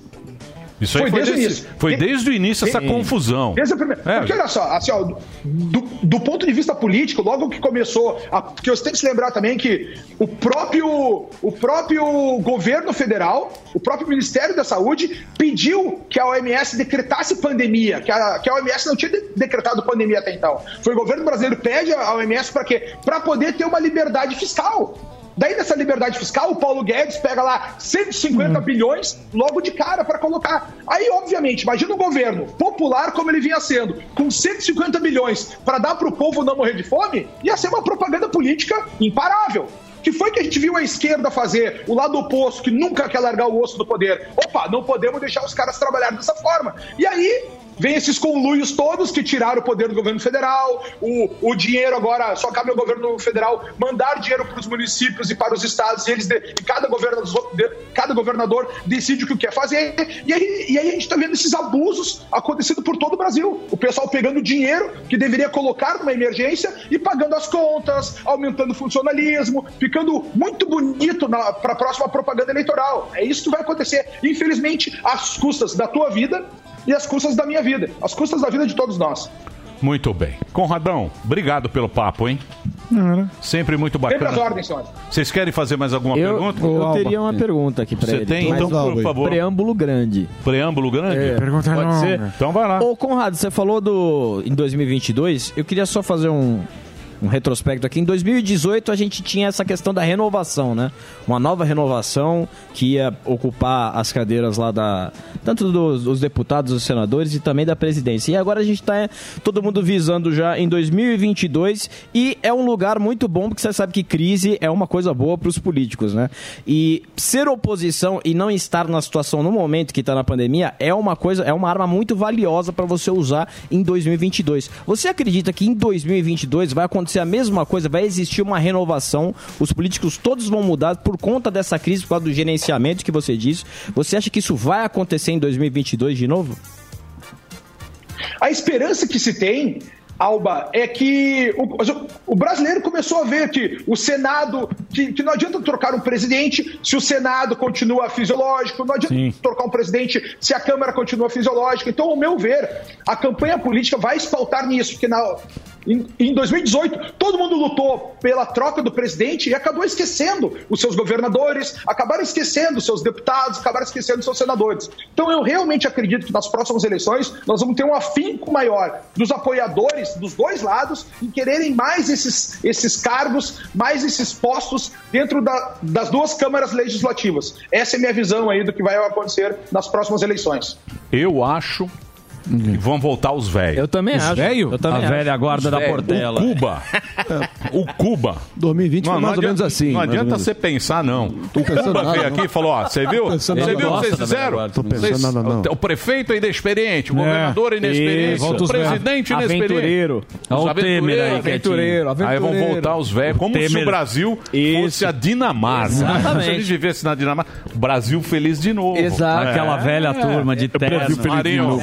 Isso aí Foi foi, desde o desse- início. foi desde o início essa confusão. Desde a primeira. É. Porque olha só, assim, ó, do, do ponto de vista político, logo que começou, a, porque você tem que se lembrar também que o próprio, o próprio governo federal, o próprio Ministério da Saúde pediu que a OMS decretasse pandemia, que a, que a OMS não tinha de- decretado pandemia até então. Foi o governo brasileiro que pede a OMS para quê? Para poder ter uma liberdade fiscal. Daí, nessa liberdade fiscal, o Paulo Guedes pega lá 150 bilhões logo de cara para colocar. Aí, obviamente, imagina um governo popular como ele vinha sendo, com 150 bilhões para dar para o povo não morrer de fome, ia ser uma propaganda política imparável. Que foi que a gente viu a esquerda fazer, o lado oposto, que nunca quer largar o osso do poder. Opa, não podemos deixar os caras trabalharem dessa forma. E aí, Vem esses conluios todos que tiraram o poder do governo federal, o, o dinheiro agora, só cabe ao governo federal mandar dinheiro para os municípios e para os estados, e eles de- e cada, governador, de- cada governador decide o que quer fazer. E aí, e aí a gente está vendo esses abusos acontecendo por todo o Brasil. O pessoal pegando dinheiro que deveria colocar numa emergência e pagando as contas, aumentando o funcionalismo, ficando muito bonito para a próxima propaganda eleitoral. É isso que vai acontecer. Infelizmente, às custas da tua vida e às custas da minha vida, às custas da vida de todos nós. Muito bem. Conradão, obrigado pelo papo, hein? Sempre muito Sempre bacana. as ordens. Vocês querem fazer mais alguma Eu, pergunta? eu teria uma pergunta aqui pra Você ele. tem? Mas Então, por favor. Preâmbulo grande. Preâmbulo grande? É, Pergunta pode longa. ser? Então vai lá. Ô, Conrado, você falou do em 2022. Eu queria só fazer um, um retrospecto aqui. Em 2018 a gente tinha essa questão da renovação, né? Uma nova renovação que ia ocupar as cadeiras lá da tanto dos, dos deputados, dos senadores e também da presidência. E agora a gente está todo mundo visando já em 2022 e é um lugar muito bom porque você sabe que crise é uma coisa boa para os políticos, né? E ser oposição e não estar na situação no momento que está na pandemia é uma coisa, é uma arma muito valiosa para você usar em 2022. Você acredita que em 2022 vai acontecer a mesma coisa? Vai existir uma renovação? Os políticos todos vão mudar por conta dessa crise, por causa do gerenciamento que você disse? Você acha que isso vai acontecer em 2022 de novo? A esperança que se tem Alba, é que o, o, brasileiro começou a ver que o Senado, que, que, não adianta trocar um presidente se o Senado continua fisiológico, não adianta Sim. trocar um presidente se a Câmara continua fisiológica. Então, ao meu ver, a campanha política vai espaltar nisso, porque na, em, em 2018, todo mundo lutou pela troca do presidente e acabou esquecendo os seus governadores, acabaram esquecendo os seus deputados, acabaram esquecendo os seus senadores. Então, eu realmente acredito que nas próximas eleições nós vamos ter um afinco maior dos apoiadores dos dois lados em quererem mais esses, esses cargos, mais esses postos dentro da, das duas câmaras legislativas. Essa é a minha visão aí do que vai acontecer nas próximas eleições. Eu acho Uhum. Vão voltar os velhos. Eu também os acho. Velho? Eu também a acho. velha guarda da Véio, Portela. O Cuba. o Cuba. 2020 foi mais ou menos assim. Não adianta você pensar, não. Tô O Cuba nada, veio não. aqui e falou: ó, você viu? Você viu o não. que vocês fizeram? Tô pensando Vocês- nada, não. O prefeito é inexperiente, o governador é inexperiente, o os presidente é inexperiente. Aventureiro. Olha Os o Temer aí, aventureiros. quietinho. Aí vão voltar os velhos, como se o. Brasil fosse a Dinamarca. Exatamente. Se a gente vivesse na Dinamarca, o Brasil feliz de novo. Exato. É. Aquela velha turma de O Brasil feliz de novo.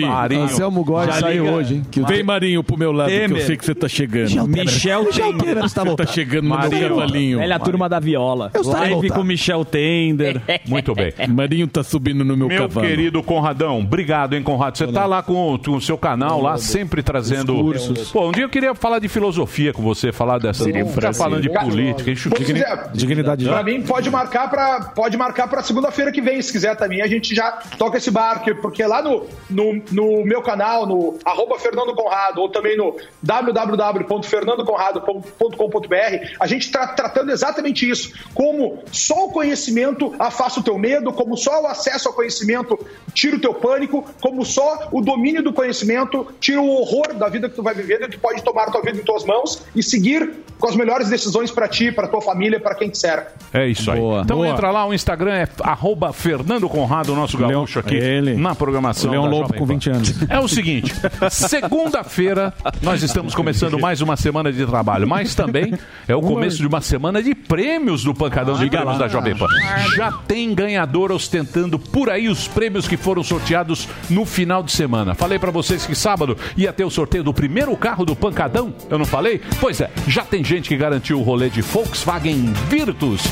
Vir. Marinho. Anselmo Góes saiu liga. hoje, hein? Que Vem, Marinho, pro meu lado, que Temer. eu sei que você tá chegando. Michel Temer. Está tá, voltando. chegando no meu Marinho. cavalinho. Velha turma da viola. Live com Michel Tender. Muito bem. Marinho tá subindo no meu, Meu cavalo. querido Conradão, obrigado, hein, Conrado. Você tá lá com o, com o seu canal lá, sempre trazendo. cursos. Pô, um dia eu queria falar de filosofia com você, falar dessa. Seria Ficar falando de política. Quiser, Dignidade Pra mim, pode marcar para pode marcar para segunda-feira que vem, se quiser também. A gente já toca esse barco, porque lá no, no, no meu canal, no arroba Fernando Conrado, ou também no www.fernandoconrado.com.br, a gente está tratando exatamente isso. Como só o conhecimento afasta o teu medo, como só o acesso ao conhecimento tira o teu pânico, como só o domínio do conhecimento tira o horror da vida que tu vai viver, que tu pode tomar a tua vida em tuas mãos e seguir com as melhores decisões para ti, para tua família, para quem te serve. É isso aí. Boa. Então Boa. entra lá, o Instagram é arroba Fernando Conrado, nosso gaúcho aqui ele. na programação. Leão da Lobo Jovem com Pan. 20 anos. É o seguinte, segunda-feira nós estamos começando mais uma semana de trabalho, mas também é o começo de uma semana de prêmios do Pancadão de Prêmios da Jovem Pan. Já tem ganhador ostentando por aí os prêmios que foram sorteados no final de semana. Falei pra vocês que sábado ia ter o sorteio do primeiro carro do Pancadão, eu não falei? Pois é, já tem gente que garantiu o rolê de Volkswagen Virtus,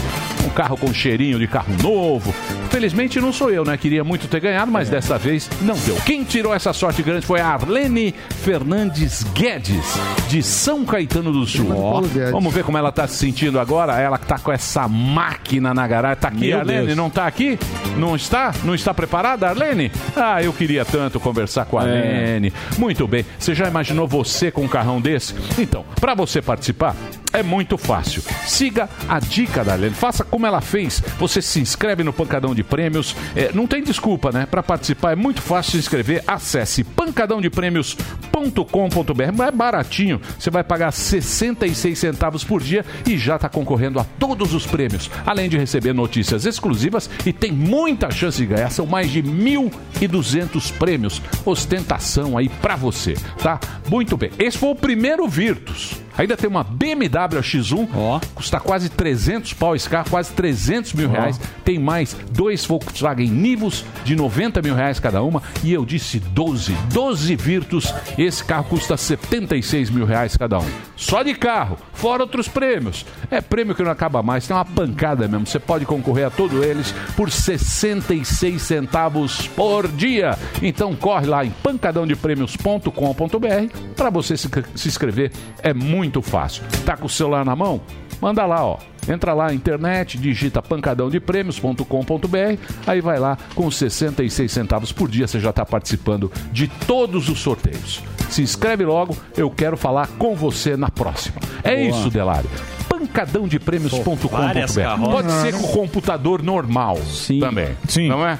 um carro com cheirinho de carro novo. Felizmente não sou eu, né? Queria muito ter ganhado, mas dessa vez não deu. Quem tirou essa sorte grande foi a Arlene Fernandes Guedes, de São Caetano do Sul. Guedes. Vamos ver como ela tá se sentindo agora. Ela que tá com essa máquina na garagem. Tá aqui, Meu Arlene? Deus. Não tá aqui? Não está? Não está preparada, Arlene? Ah, eu queria tanto conversar com a Arlene. Muito bem. Você já imaginou você com um carrão desse? Então, para você participar, é muito fácil. Siga a dica da Arlene. Faça como ela fez. Você se inscreve no Pancadão de Prêmios. É, não tem desculpa, né? Para participar é muito fácil se inscrever. Acesse pancadãodeprêmios.com.br. É baratinho. Você vai pagar 66 centavos por dia e já está concorrendo a todos os prêmios. Além de receber notícias exclusivas e tem muita chance de ganhar. São mais de 1.200 prêmios. Ostentação aí para você, tá? Muito bem. Esse foi o primeiro Virtus. Ainda tem uma BMW X1, custa quase 300 pau esse carro, quase 300 mil reais. Tem mais dois Volkswagen Nivus de 90 mil reais cada uma. E eu disse 12, 12 Virtus. Esse carro custa 76 mil reais cada um. Só de carro, fora outros prêmios. É prêmio que não acaba mais, tem uma pancada mesmo. Você pode concorrer a todos eles por 66 centavos por dia. Então corre lá em pancadãodeprêmios.com.br para você se, se inscrever. É muito fácil. Tá com o celular na mão? Manda lá, ó. Entra lá na internet, digita pancadãodeprêmios.com.br, aí vai lá com 66 centavos por dia, você já está participando de todos os sorteios. Se inscreve logo, eu quero falar com você na próxima. É Boa. isso, Delário. Pancadãodeprêmios.com.br. Pode ser com o computador normal também. Sim. Não é?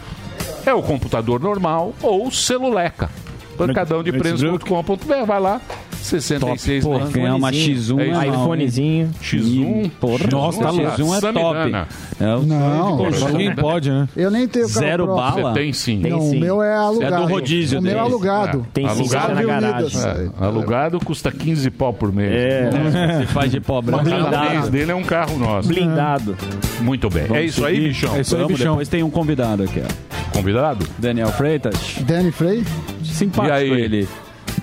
É o computador normal ou celuleca. Pancadãodeprêmios.com.br. Vai lá. 66 Top, pô, ganhar uma X1 É isso. anual, iPhonezinho. X1, porra. Nossa, tá louco. X1 é top. É o Não. Ninguém pode, né? Eu nem tenho carro Zero próprio. bala? Você tem sim. Não, o meu é alugado. É do rodízio O meu é alugado. É. alugado, Salve Unidas. É, alugado custa 15 pau por mês. É, se faz de pobre. Mas Blindado. mês dele é um carro nosso. Blindado. Muito bem. Vamos é isso aí, bichão? É isso aí, bichão. Depois tem um convidado aqui, ó. Convidado? Daniel Freitas. Danny Frey? Simpático E aí? ele.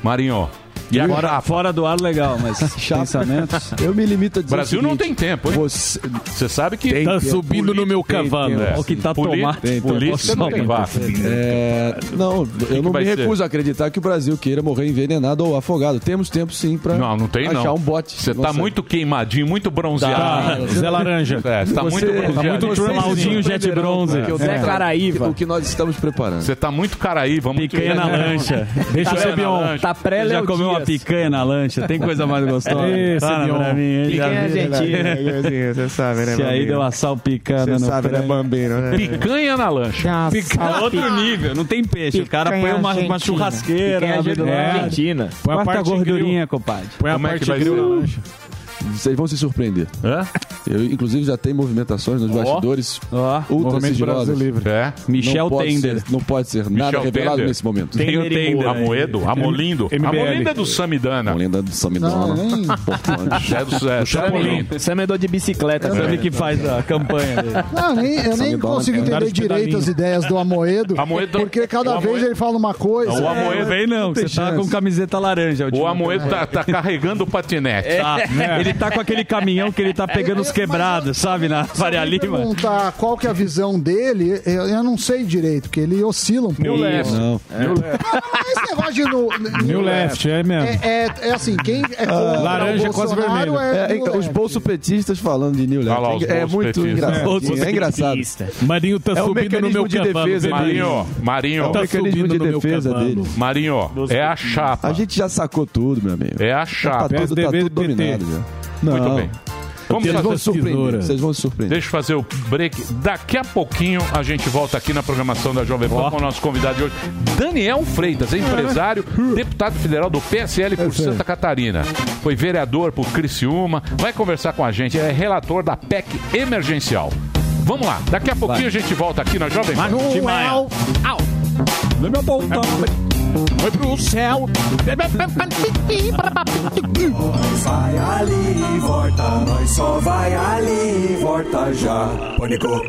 Marinho. E a fora, chapa? fora do ar, legal, mas pensamentos... Eu me limito a dizer Brasil o não seguinte, tem tempo, hein? Você, Você sabe que. Tem Tá tempo. subindo no meu Tem cavalo. É. O que tá Poli- tomate. Tem, Polícia não tem vaca. É, não, eu não me ser? recuso a acreditar que o Brasil queira morrer envenenado ou afogado. Temos tempo sim pra Não, não tem achar não. um bote. Você tá muito queimadinho, muito bronzeado. Tá, Zé Laranja. É, você tá Você- muito tá bronzeado. muito Jet surpreenderão, Bronze. É. sei Caraíva. O que nós estamos preparando. Você tá muito caraí, vamos Picanha na lancha. Deixa eu ser. Tá pré Já Léo comeu uma Dias. Picanha na lancha? Tem coisa mais gostosa? Esse, Fala Bion. pra mim, Picanha vi. argentina. Você sabe, né, Se aí deu uma salpicana Você no sabe, né, bambino, né? Picanha na lancha. A outro nível, não tem peixe. O cara põe Picanha uma, uma churrasqueira Picanha. Argentina. Põe a Quarta parte gordurinha, compadre. Põe a é parte ser? na lancha. Vocês vão se surpreender. Hã? Eu, inclusive, já tem movimentações nos bastidores Ó, ultra Movimento Brasil sigilosas. Livre. É. Michel não Tender. Ser, não pode ser nada Michel revelado Tender. nesse momento. Tem o Tender. Amoedo, Amolindo. MBL. Amolindo é do Samidana. Uma lenda do Samidona. Não, nem- Importante. É do é, Samolindo. Sam é de bicicleta. Sabe que faz a campanha dele. Não, nem, eu nem consigo cara. entender de direito as ideias do Amoedo, Amoedo- porque cada o vez ele fala uma coisa. Não, o Não Amoedo, vem não, você tá com camiseta laranja. o Amoedo tá, tá carregando o patinete. Tá. Ele tá com aquele caminhão que ele tá pegando os quebrados, sabe, na Faria Lima. perguntar qual que é a visão dele, eu, eu não sei direito, porque ele oscila um pouco. New Left. Não. New Left. Esse negócio de no, New Left, é mesmo. É, é, é assim, quem é contra laranja o é quase Bolsonaro vermelho. é, É, New os bolsopetistas falando de New Olha lá, Left. os É muito bolsopetistas. engraçado. É, engraçado. Marinho tá É o subindo no mecanismo meu de cavalo. defesa beleza. Marinho, Marinho, É o Tá mecanismo subindo de no meu defesa cavalo. dele. Marinho, é a chapa. A gente já sacou tudo, meu amigo. É a Tá chapa. tudo, tá PSDB tudo PT. dominado já. Não. Muito bem. Vamos fazer vão surpreender. Vocês vão se surpreender. Deixa eu fazer o break. Daqui a pouquinho a gente volta aqui na programação da Jovem Pan com o nosso convidado de hoje, Daniel Freitas, é empresário, deputado federal do PSL por Santa Catarina. Foi vereador por Criciúma, vai conversar com a gente, é relator da PEC emergencial. Vamos lá, daqui a pouquinho a gente volta aqui na Jovem Pan. Manuel. Au. Foi pro céu. Nós vai ali e volta, nós só vai ali e volta já. Pânico.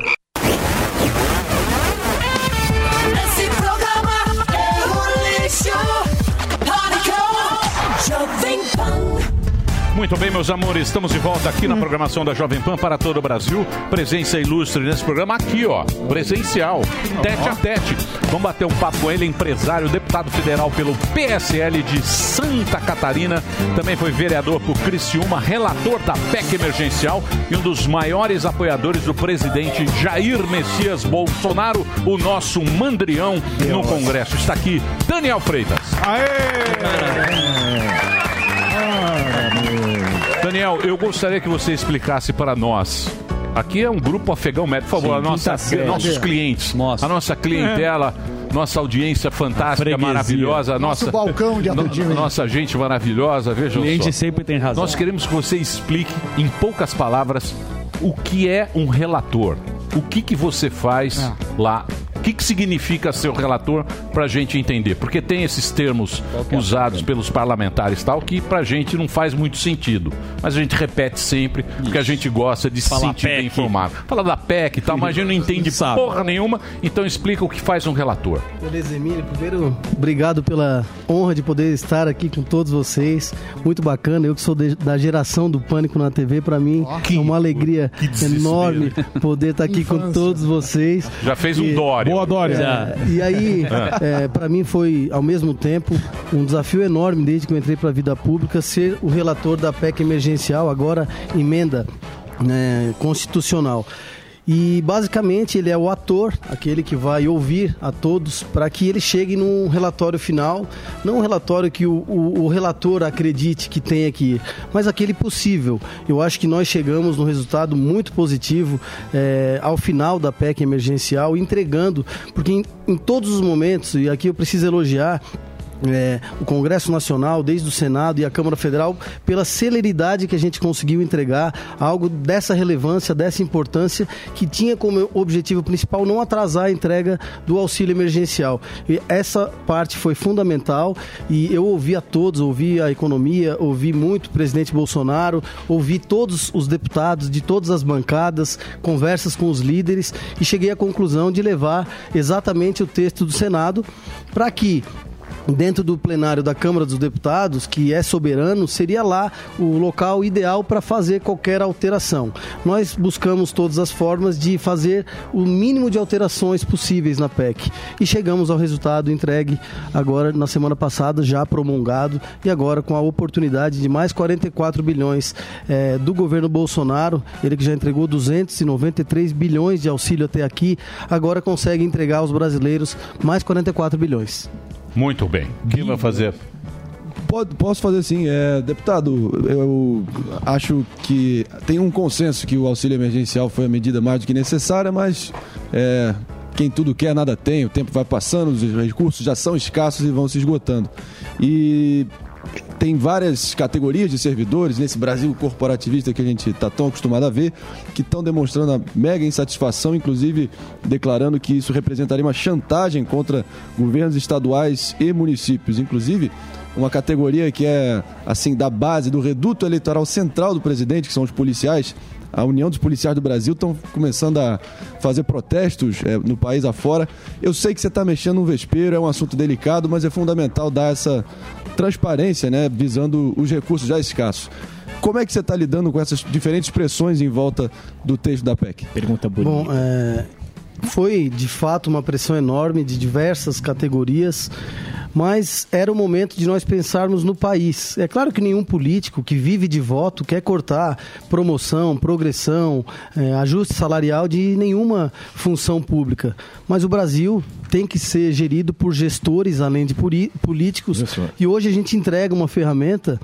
Muito bem, meus amores, estamos de volta aqui na programação da Jovem Pan para todo o Brasil. Presença ilustre nesse programa aqui, ó, presencial, tete a tete. Vamos bater um papo com ele, empresário, deputado federal pelo PSL de Santa Catarina. Também foi vereador por Criciúma, relator da PEC emergencial e um dos maiores apoiadores do presidente Jair Messias Bolsonaro, o nosso mandrião no Congresso. Está aqui Daniel Freitas. Daniel, eu gostaria que você explicasse para nós. Aqui é um grupo afegão médico, por favor, Sim, a nossa, nossos clientes, a nossa clientela, nossa audiência fantástica, maravilhosa, Nosso nossa balcão de no- nossa gente maravilhosa, vejam cliente só. sempre tem razão. Nós queremos que você explique em poucas palavras o que é um relator. O que que você faz Ah. lá? O que, que significa ser o relator para a gente entender? Porque tem esses termos é usados pelos parlamentares e tal que para a gente não faz muito sentido. Mas a gente repete sempre porque a gente gosta de se Fala sentir bem PEC. informado. Fala da PEC e tal, mas a gente não entende Sabe. porra nenhuma. Então explica o que faz um relator. Beleza, Emílio. Primeiro, obrigado pela honra de poder estar aqui com todos vocês. Muito bacana. Eu que sou de- da geração do Pânico na TV, para mim é uma alegria enorme poder estar aqui com todos vocês. Já fez um E- Dória. Boa, Dória. É, e aí, é, para mim foi, ao mesmo tempo, um desafio enorme desde que eu entrei para a vida pública ser o relator da PEC emergencial, agora emenda né, constitucional. E basicamente ele é o ator, aquele que vai ouvir a todos para que ele chegue num relatório final, não um relatório que o, o- o relator acredite que tenha que ir, mas aquele possível. Eu acho que nós chegamos num resultado muito positivo eh, ao final da PEC emergencial, entregando, porque em, em todos os momentos, e aqui eu preciso elogiar é, o Congresso Nacional, desde o Senado e a Câmara Federal, pela celeridade que a gente conseguiu entregar algo dessa relevância, dessa importância, que tinha como objetivo principal não atrasar a entrega do auxílio emergencial. E essa parte foi fundamental e eu ouvi a todos, ouvi a economia, ouvi muito o presidente Bolsonaro, ouvi todos os deputados de todas as bancadas, conversas com os líderes e cheguei à conclusão de levar exatamente o texto do Senado para que dentro do plenário da Câmara dos Deputados, que é soberano, seria lá o local ideal para fazer qualquer alteração. Nós buscamos todas as formas de fazer o mínimo de alterações possíveis na PEC e chegamos ao resultado entregue agora na semana passada, já promulgado e agora com a oportunidade de mais 44 bilhões eh, do governo Bolsonaro, ele que já entregou 293 bilhões de auxílio até aqui, agora consegue entregar aos brasileiros mais 44 bilhões. Muito bem. Quem vai fazer? Pode- posso fazer sim. É, deputado, eu acho que tem um consenso que o auxílio emergencial foi a medida mais do que necessária, mas é, quem tudo quer, nada tem. O tempo vai passando, os recursos já são escassos e vão se esgotando. E tem várias categorias de servidores nesse Brasil corporativista que a gente está tão acostumado a ver, que estão demonstrando a mega insatisfação, inclusive declarando que isso representaria uma chantagem contra governos estaduais e municípios. Inclusive, uma categoria que é assim da base do reduto eleitoral central do presidente, que são os policiais. A União dos Policiais do Brasil estão começando a fazer protestos é, no país afora. Eu sei que você está mexendo no vespeiro, é um assunto delicado, mas é fundamental dar essa transparência, né, visando os recursos já escassos. Como é que você está lidando com essas diferentes pressões em volta do texto da PEC? Pergunta Bom, é, foi de fato uma pressão enorme de diversas categorias, mas era o momento de nós pensarmos no país. É claro que nenhum político que vive de voto quer cortar promoção, progressão, é, ajuste salarial de nenhuma função pública, mas o Brasil tem que ser gerido por gestores além de políticos. E hoje a gente entrega uma ferramenta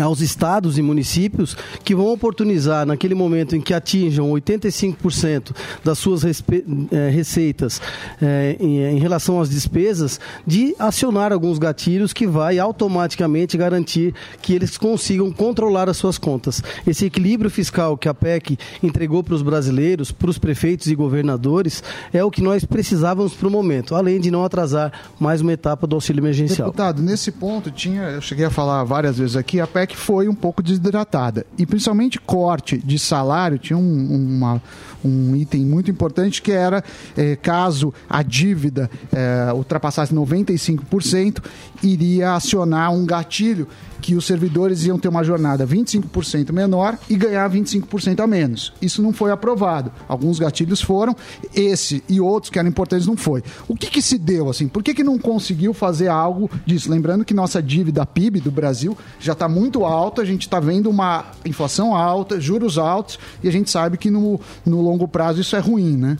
aos estados e municípios que vão oportunizar naquele momento em que atinjam 85% das suas eh, receitas eh, em relação às despesas de acionar alguns gatilhos que vai automaticamente garantir que eles consigam controlar as suas contas. Esse equilíbrio fiscal que a PEC entregou para os brasileiros, para os prefeitos e governadores, é o que nós precisávamos para o momento, além de não atrasar mais uma etapa do auxílio emergencial. Deputado, nesse ponto tinha, eu cheguei a falar várias vezes aqui, a PEC foi um pouco desidratada. E principalmente corte de salário, tinha um, uma- um item muito importante que era eh, caso a dívida eh, ultrapassasse 95%, iria acionar um gatilho que os servidores iam ter uma jornada 25% menor e ganhar 25% a menos. Isso não foi aprovado. Alguns gatilhos foram, esse e outros que eram importantes não foi. O que, que se deu assim? Por que, que não conseguiu fazer algo disso? Lembrando que nossa dívida PIB do Brasil já está muito alta, a gente está vendo uma inflação alta, juros altos e a gente sabe que no, no longo prazo isso é ruim, né?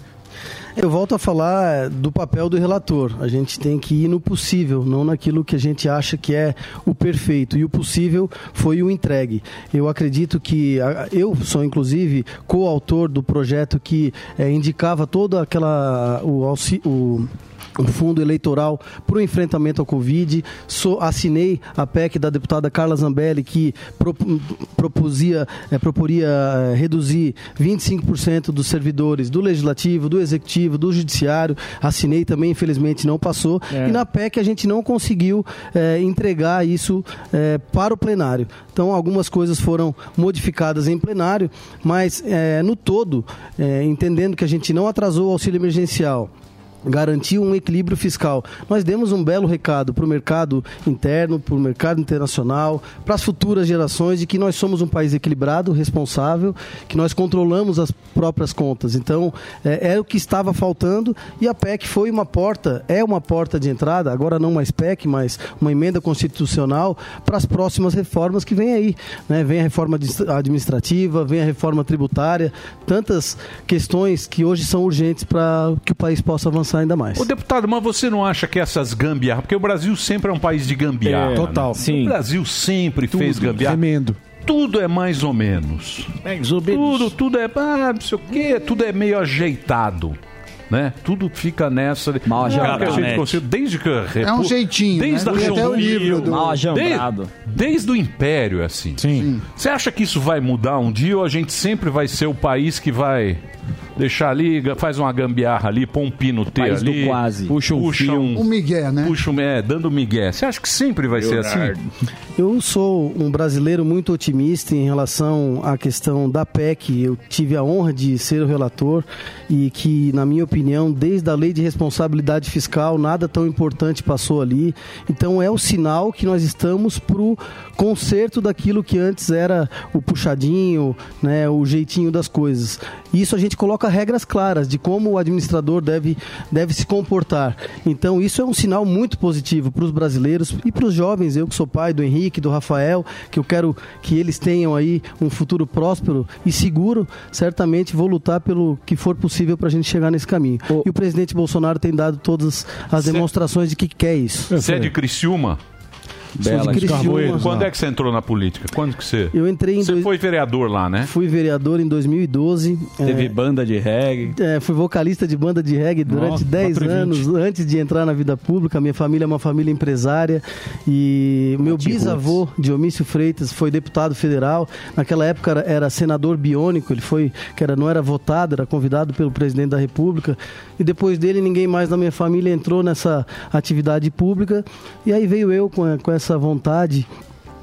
Eu volto a falar do papel do relator. A gente tem que ir no possível, não naquilo que a gente acha que é o perfeito. E o possível foi o entregue. Eu acredito que eu sou inclusive coautor do projeto que eh, indicava toda aquela o, o o fundo eleitoral para o enfrentamento ao Covid. Sou- assinei a PEC da deputada Carla Zambelli, que pro- propusia, eh, proporia eh, reduzir 25% dos servidores do Legislativo, do Executivo, do Judiciário. Assinei também, infelizmente não passou. É. E na PEC a gente não conseguiu eh, entregar isso para o plenário. Então algumas coisas foram modificadas em plenário, mas no todo, entendendo que a gente não atrasou o auxílio emergencial, garantir um equilíbrio fiscal. Nós demos um belo recado para o mercado interno, para o mercado internacional, para as futuras gerações de que nós somos um país equilibrado, responsável, que nós controlamos as próprias contas. Então, é, é o que estava faltando e a PEC foi uma porta, é uma porta de entrada, agora não mais PEC, mas uma emenda constitucional para as próximas reformas que vem aí. Né? Vem a reforma administrativa, vem a reforma tributária, tantas questões que hoje são urgentes para que o país possa avançar ainda mais. Ô deputado, mas você não acha que essas gambiarras, porque o Brasil sempre é um país de gambiarra. É, total. né? Sim. O Brasil sempre fez Tudo, gambiarra. tremendo. Tudo é mais ou menos. Tudo, tudo é, ah, não sei o quê, tudo é meio ajeitado. Né? Tudo fica nessa. de- Mal que a gente ajeitado. conseguiu desde que É um jeitinho, Desde né? a até o livro do- Mal ajambrado. Desde, desde o Império é assim. Sim. Você acha que isso vai mudar um dia ou a gente sempre vai ser o país que vai deixar ali, faz uma gambiarra ali, põe um pino T país ali, quase. puxa um, puxa um, O Miguel, né? puxa um, é, dando migué. Você acha que sempre vai ser assim? Eu sou um brasileiro muito otimista em relação à questão da PEC. Eu tive a honra de ser o relator e que, na minha opinião, desde a lei de responsabilidade fiscal, nada tão importante passou ali. Então é o sinal que nós estamos para o conserto daquilo que antes era o puxadinho, né, o jeitinho das coisas. Isso a gente coloca regras claras de como o administrador deve, deve se comportar. Então isso é um sinal muito positivo para os brasileiros e para os jovens. Eu que sou pai do Henrique, do Rafael, que eu quero que eles tenham aí um futuro próspero e seguro. Certamente vou lutar pelo que for possível para a gente chegar nesse caminho. E o presidente Bolsonaro tem dado todas as demonstrações de que quer isso. Você é de Criciúma? Sou de Criciúma. Quando é que você entrou na política? Quando que você... Eu entrei em Você dois- foi vereador lá, né? Fui vereador em 2012. Teve é, banda de reggae. É, fui vocalista de banda de reggae durante Nossa, 10 4,20. anos, antes de entrar na vida pública. Minha família é uma família empresária e meu bisavô, Dionísio Freitas, foi deputado federal. Naquela época era, era senador biônico, ele foi, que era, não era votado, era convidado pelo presidente da República. E depois dele, ninguém mais na minha família entrou nessa atividade pública. E aí veio eu com, com essa vontade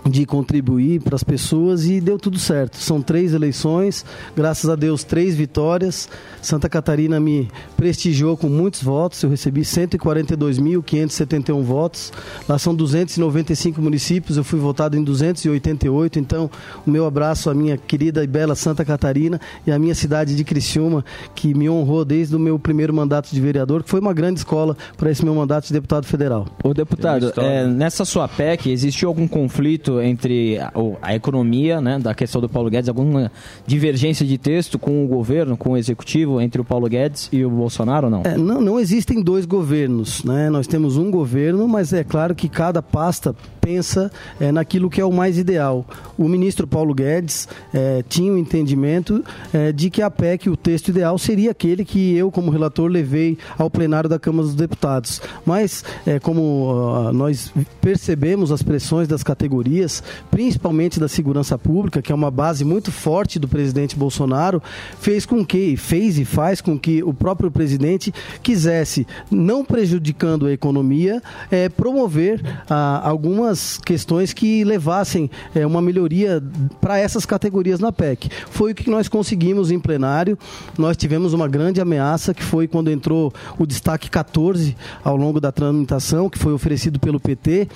de contribuir para as pessoas e deu tudo certo. São três eleições, graças a Deus, três vitórias. Santa Catarina me prestigiou com muitos votos, eu recebi 142.571 votos. Lá são 295 municípios, eu fui votado em 288. Então, o meu abraço à minha querida e bela Santa Catarina e à minha cidade de Criciúma, que me honrou desde o meu primeiro mandato de vereador, que foi uma grande escola para esse meu mandato de deputado federal. Ô deputado, é, nessa sua PEC, existiu algum conflito entre a, a economia, né, da questão do Paulo Guedes, alguma divergência de texto com o governo, com o executivo, entre o Paulo Guedes e o Bolsonaro não? É, não, não existem dois governos, né? Nós temos um governo, mas é claro que cada pasta pensa é, naquilo que é o mais ideal. O ministro Paulo Guedes é, tinha o entendimento é, de que a PEC, o texto ideal, seria aquele que eu, como relator, levei ao plenário da Câmara dos Deputados. Mas, é, como ah, nós percebemos as pressões das categorias, principalmente da segurança pública, que é uma base muito forte do presidente Bolsonaro, fez com que, fez e faz com que o próprio presidente quisesse, não prejudicando a economia, eh, promover ah, algumas questões que levassem eh, uma melhoria para essas categorias na PEC. Foi o que nós conseguimos em plenário. Nós tivemos uma grande ameaça, que foi quando entrou o destaque 14 ao longo da tramitação, que foi oferecido pelo PT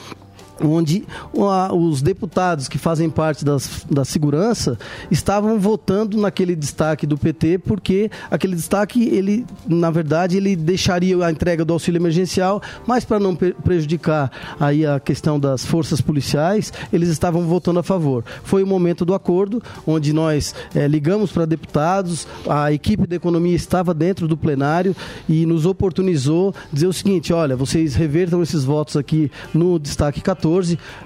onde os deputados que fazem parte das, da segurança estavam votando naquele destaque do PT porque aquele destaque ele na verdade ele deixaria a entrega do auxílio emergencial mas para não pre- prejudicar aí a questão das forças policiais eles estavam votando a favor. Foi o momento do acordo onde nós eh, ligamos para deputados a equipe da economia estava dentro do plenário e nos oportunizou dizer o seguinte olha vocês revertam esses votos aqui no destaque 14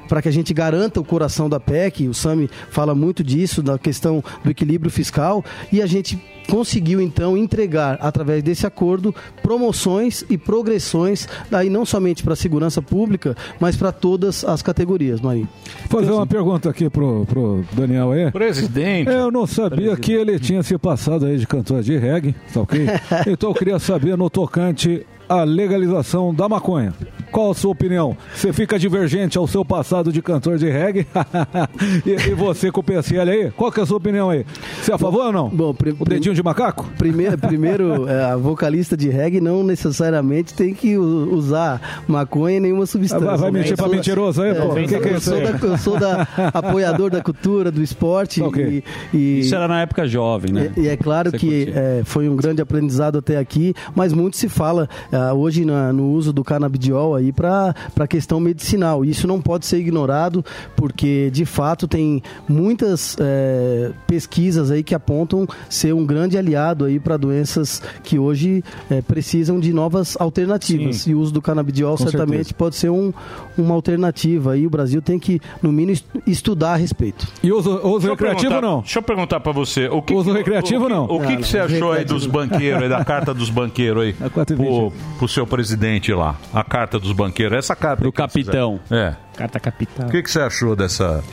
para que a gente garanta o coração da PEC. O Sami fala muito disso, da questão do equilíbrio fiscal, e a gente conseguiu então entregar através desse acordo promoções e progressões daí não somente para a segurança pública, mas para todas as categorias, Marinho. Fazer uma pergunta aqui pro, pro Daniel aí. Presidente. Eu não sabia que ele tinha se passado aí de cantor de reggae, tá ok? Então eu queria saber no tocante à legalização da maconha. Qual a sua opinião? Você fica divergente ao seu passado de cantor de reggae? e, e você com o PSL aí? Qual que é a sua opinião aí? Você é a favor ou não? Bom, o dedinho de macaco? Primeiro, primeiro é, a vocalista de reggae não necessariamente tem que usar maconha e nenhuma substância. Vai- vai mentir pra mentiroso aí, pô? eu Que que é eu sou da- Eu sou da apoiador da cultura, do esporte. Ok. e, e- Isso era na época jovem, né? E, e é claro Você que é, foi um grande aprendizado até aqui, mas muito se fala ah, hoje na- no uso do canabidiol aí para a questão medicinal. Isso não pode ser ignorado, porque de fato tem muitas é, pesquisas aí que apontam ser um grande aliado aí para doenças que hoje é, precisam de novas alternativas. Sim. E o uso do canabidiol Com certamente certeza. pode ser um, uma alternativa. E o Brasil tem que, no mínimo, est- estudar a respeito. E uso, uso Deixa recreativo perguntar- não? Deixa eu perguntar pra você. O que, Uso recreativo o que, não? O que, Não, que não, você achou aí dos banqueiros, aí, da carta dos banqueiros aí? Pro, pro seu presidente lá. A carta dos banqueiros. Essa carta. Pro capitão. É. Carta capital. O que, que você achou dessa.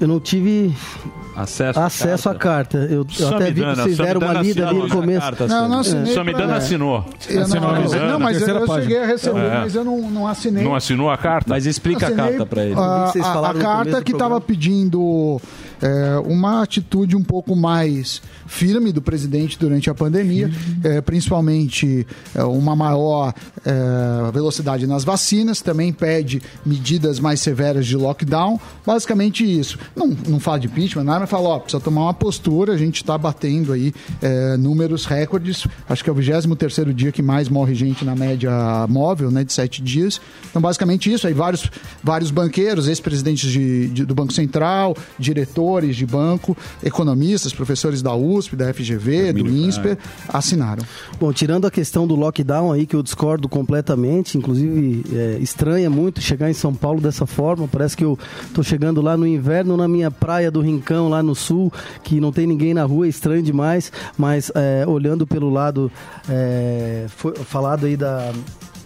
Eu não tive acesso, acesso à carta. Eu, eu até vi que vocês deram uma lida ali no começo. Não, não assinei. Só me pra- dando assinou. Eu não, Assinou avisando. não, mas eu, eu cheguei a receber, É. mas eu não, não assinei. Não assinou a carta? Mas explica Assinei, A, a- a carta que estava pedindo é, uma atitude um pouco mais firme do presidente durante a pandemia, é, principalmente é, uma maior é, velocidade nas vacinas, também pede medidas mais severas de lockdown, basicamente isso. Não, não fala de impeachment, nada, mas fala, ó, precisa tomar uma postura, a gente está batendo aí é, números recordes, acho que é o 23º dia que mais morre gente na média móvel, né, de sete dias. Então, basicamente isso, aí vários, vários banqueiros, ex-presidentes de, de- do Banco Central, diretores de banco, economistas, professores da USP, da FGV, do INSPER, assinaram. Bom, tirando a questão do lockdown aí, que eu discordo completamente, inclusive é, estranha muito chegar em São Paulo dessa forma. Parece que eu tô chegando lá no inverno na minha praia do Rincão, lá no sul, que não tem ninguém na rua, é estranho demais. Mas é, olhando pelo lado é, foi falado aí da.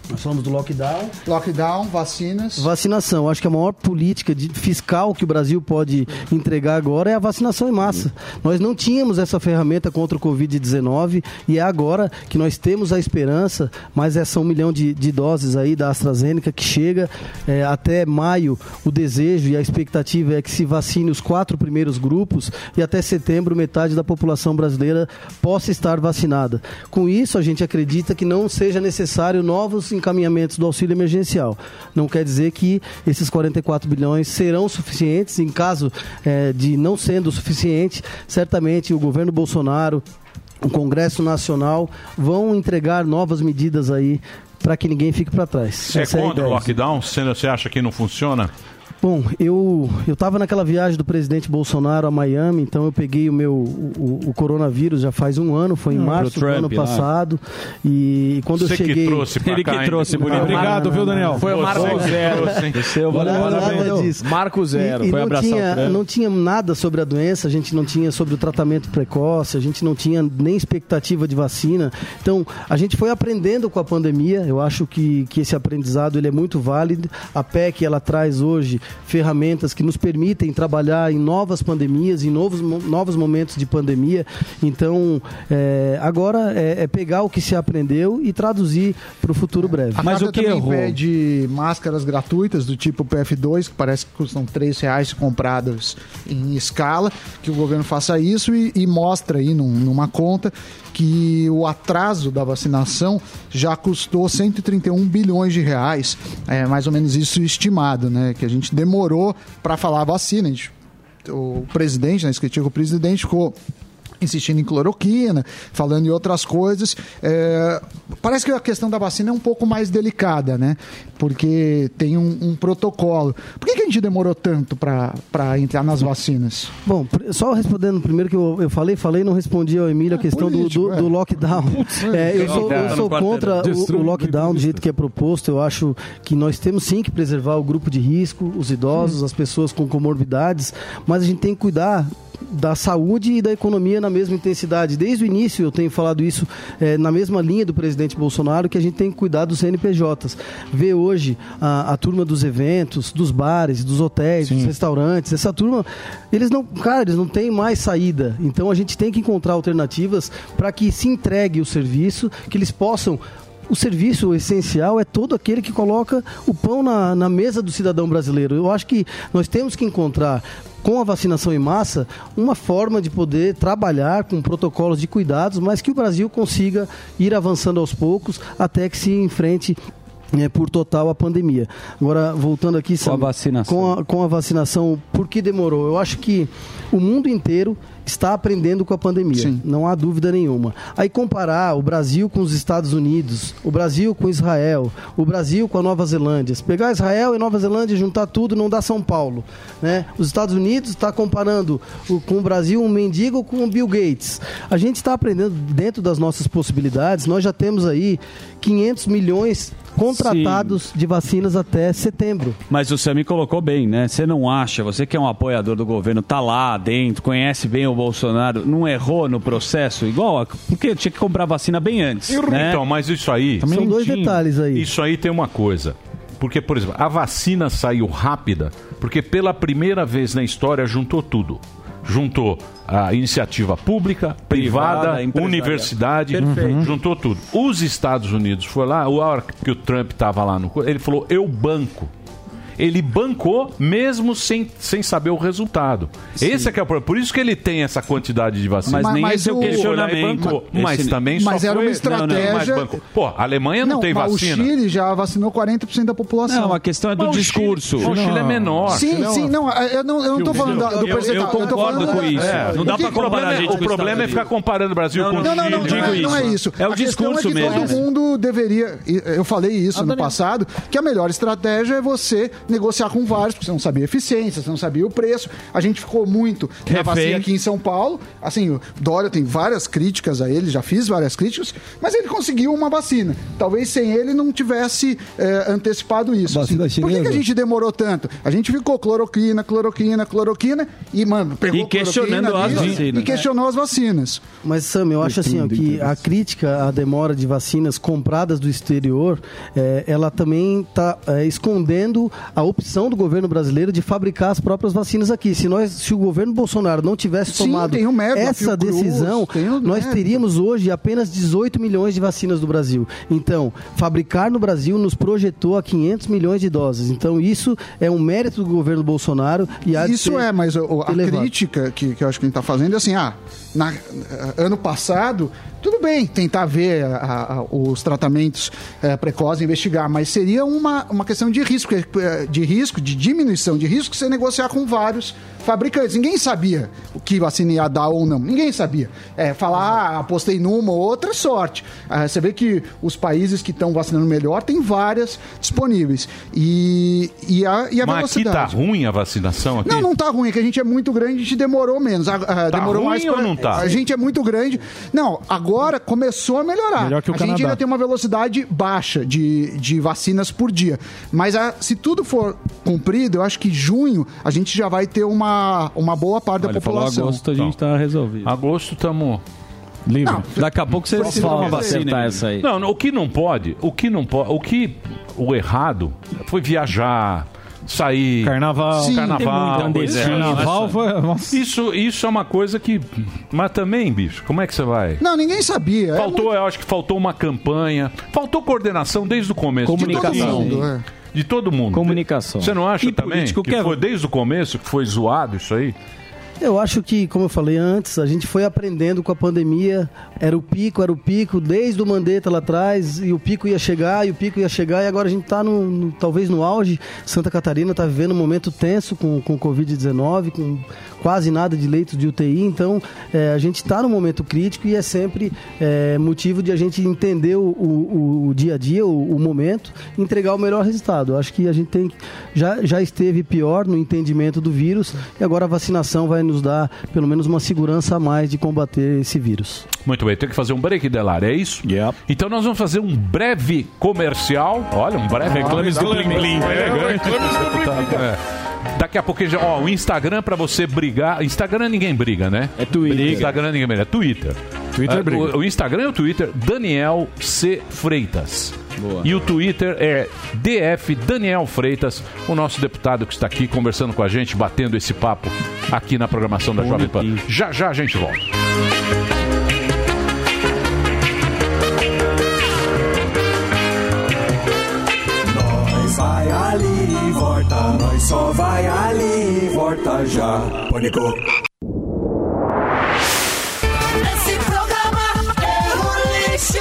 Nós falamos do lockdown. Lockdown, vacinas. Vacinação. Acho que a maior política de- fiscal que o Brasil pode entregar agora é a vacinação em massa. Nós não tínhamos essa ferramenta contra o Covid-19 e é agora que nós temos a esperança, mais essa um milhão de, de doses aí da AstraZeneca que chega é, até maio. O desejo e a expectativa é que se vacine os quatro primeiros grupos e até setembro metade da população brasileira possa estar vacinada. Com isso, a gente acredita que não seja necessário novos encaminhamentos do auxílio emergencial. Não quer dizer que esses 44 bilhões serão suficientes. Em caso eh, de não sendo suficiente, certamente o governo Bolsonaro, o Congresso Nacional vão entregar novas medidas aí para que ninguém fique para trás. Você é a contra o lockdown? Você acha que não funciona? Bom, eu eu estava naquela viagem do presidente Bolsonaro a Miami, então eu peguei o meu o, o- coronavírus já faz um ano, foi em Ah, março do ano passado e quando Você eu que cheguei trouxe pra Ele cá, que hein? trouxe, bonito. Obrigado, viu, Daniel? Foi o Marco Você Zero. trouxe, hein? Você, eu vou Nada levar disso. Marco Zero. E, e Foi não, tinha, não tinha nada sobre a doença, a gente não tinha sobre o tratamento precoce, a gente não tinha nem expectativa de vacina. Então, a gente foi aprendendo com a pandemia. Eu acho que, que esse aprendizado ele é muito válido. A PEC ela traz hoje ferramentas que nos permitem trabalhar em novas pandemias, em novos, novos momentos de pandemia. Então, é, agora é, é pegar o que se aprendeu e traduzir para o futuro breve. A carta também pede máscaras gratuitas do tipo PF2, que parece que custam R$ reais compradas em escala, que o governo faça isso e, e mostra aí num- numa conta que o atraso da vacinação já custou 131 bilhões de reais, é mais ou menos isso estimado, né? Que a gente demorou para falar vacina, a gente o presidente, na escritinha com o presidente, ficou insistindo em cloroquina, falando em outras coisas. É, parece que a questão da vacina é um pouco mais delicada, né? Porque tem um, um protocolo. Por que, que a gente demorou tanto para entrar nas vacinas? Bom, só respondendo primeiro que eu, eu falei, falei, não respondi ao Emílio a questão do- político, do, é. do lockdown. É, eu sou, eu sou contra o, o lockdown do jeito que é proposto. Eu acho que nós temos sim que preservar o grupo de risco, os idosos, as pessoas com comorbidades, mas a gente tem que cuidar da saúde e da economia na mesma intensidade. Desde o início eu tenho falado isso eh, na mesma linha do presidente Bolsonaro, que a gente tem que cuidar dos CNPJs. Ver hoje a, a turma dos eventos, dos bares, dos hotéis, dos restaurantes, essa turma, eles não, cara, eles não têm mais saída. Então a gente tem que encontrar alternativas para que se entregue o serviço, que eles possam o serviço essencial é todo aquele que coloca o pão na, na mesa do cidadão brasileiro. Eu acho que nós temos que encontrar com a vacinação em massa, uma forma de poder trabalhar com protocolos de cuidados, mas que o Brasil consiga ir avançando aos poucos até que se enfrente é, por total a pandemia. Agora, voltando aqui... Com a vacinação. Com a, com a vacinação, por que demorou? Eu acho que o mundo inteiro está aprendendo com a pandemia, não há dúvida nenhuma. Aí comparar o Brasil com os Estados Unidos, o Brasil com Israel, o Brasil com a Nova Zelândia, se pegar Israel e Nova Zelândia e juntar tudo, não dá São Paulo. Né? Os Estados Unidos está comparando o- com o Brasil um mendigo com o Bill Gates. A gente está aprendendo dentro das nossas possibilidades, nós já temos aí 500 milhões contratados de vacinas até setembro. Mas o Sami colocou bem, né? Você não acha, você que é um apoiador do governo, tá lá dentro, conhece bem o Bolsonaro, não errou no processo igual? a- Porque tinha que comprar vacina bem antes, né? Então, mas isso aí. São dois detalhes aí. Isso aí tem uma coisa. Porque, por exemplo, a vacina saiu rápida porque pela primeira vez na história juntou tudo. Juntou a iniciativa pública, privada, Privada, universidade, Perfeito. juntou tudo. Os Estados Unidos foi lá, a hora que o Trump estava lá no. Ele falou: eu banco. Ele bancou mesmo sem, sem saber o resultado. Esse é que é o problema. Por isso que ele tem essa quantidade de vacina. Mas nem Mas esse é o questionamento. bancou. Mas Esse- também Mas só era foi... uma estratégia- mas bancou. Pô, a Alemanha não, tem mas vacina. O Chile já vacinou 40% da população. Não, a questão é do Mas o discurso. Chile- o Chile é menor. Sim, sim, não, eu não, eu não tô falando da- do Eu- eu percentual. tô concordo falando com isso. É. Não dá pra comparar a gente o problema é ficar comparando o Brasil com o não, não, não, Chile. não, é, não é isso. É o discurso é que mesmo. todo mundo deveria. Eu falei isso no passado, que a melhor estratégia é você negociar com vários, porque você não sabia a eficiência, você não sabia o preço. A gente ficou muito na Refém. vacina aqui em São Paulo. Assim, o Dória tem várias críticas a ele, já fiz várias críticas, mas ele conseguiu uma vacina. Talvez sem ele não tivesse eh, antecipado isso. Assim, por que, que a gente demorou tanto? A gente ficou cloroquina, cloroquina, cloroquina e, mano, pegou E questionando cloroquina as vacinas. E questionou as vacinas. Mas, Sam, eu acho assim, ó, que a crítica à demora de vacinas compradas do exterior, eh, ela também está escondendo a opção do governo brasileiro de fabricar as próprias vacinas aqui. Se, nós, se o governo Bolsonaro não tivesse Sim, tomado a essa decisão, nós teríamos hoje apenas 18 milhões de vacinas do Brasil. Então, fabricar no Brasil nos projetou a 500 milhões de doses. Então, isso é um mérito do governo Bolsonaro e Isso é, mas a crítica que, que eu acho que a gente está fazendo é assim, ah, na, eh, ano passado, tudo bem tentar ver a- a- os tratamentos eh, precoces, investigar, mas seria uma, uma questão de risco, eh, de risco, de diminuição de risco, você negociar com vários fabricantes. Ninguém sabia o que vacina ia dar ou não. Ninguém sabia. É, falar, ah, apostei numa ou outra, é sorte. Ah, você vê que os países que estão vacinando melhor têm várias disponíveis. E, e a, e a Mas aqui tá velocidade. ruim a vacinação aqui? Não, não tá ruim, é que a gente é muito grande, a gente demorou menos. A, a- demorou ruim mais ou não tá? A gente é muito grande. Não, agora começou a melhorar. Melhor que o a gente Canadá. ainda tem uma velocidade baixa de, de vacinas por dia. Mas a- se tudo for cumprido, eu acho que junho a gente já vai ter uma, uma boa parte da Olha, falou população. agosto, a gente tá resolvido. Agosto estamos livre. Não, Daqui a pouco você Só toma uma vacina. acertar essa aí. Não, o que não pode, o que não pode, o que o errado foi viajar, sair, Carnaval. Sim, carnaval, muito. É, Carnaval isso- foi-. Isso, isso é uma coisa que, mas também, bicho, como é que você vai? Não, ninguém sabia. É Faltou, eu acho que faltou uma campanha, faltou coordenação desde o começo. Comunicação. De todo mundo. Sim. De todo mundo. Comunicação. Você não acha E também político que que é- foi desde o começo que foi zoado isso aí? Eu acho que, como eu falei antes, a gente foi aprendendo com a pandemia. Era o pico, era o pico, desde o Mandetta lá atrás, e o pico ia chegar, e o pico ia chegar, e agora a gente está no, no- talvez no auge. Santa Catarina está vivendo um momento tenso com, com Covid-19, com quase nada de leitos de UTI. Então, eh, a gente está num momento crítico e é sempre eh, motivo de a gente entender o, o- o dia a dia, o, o momento, e entregar o melhor resultado. Acho que a gente tem já, já esteve pior no entendimento do vírus e agora a vacinação vai nos dar pelo menos uma segurança a mais de combater esse vírus. Muito bem, tem que fazer um break, Delar, é isso? Então nós vamos fazer um breve comercial. Olha, um breve Reclames do Blim Blim. É, reclames do Blim Blim. É. Daqui a pouco, já- ó, o Instagram pra você brigar. Instagram ninguém briga, né? É Twitter. Instagram ninguém briga, é Twitter. Twitter Ah, briga. o, o Instagram e o Twitter, Daniel C. Freitas. E o Twitter é DF Daniel Freitas, o nosso deputado que está aqui conversando com a gente, batendo esse papo aqui na programação da Jovem Pan. Já já a gente volta. Nós só vai ali e volta já. Pânico. Esse programa é um lixo.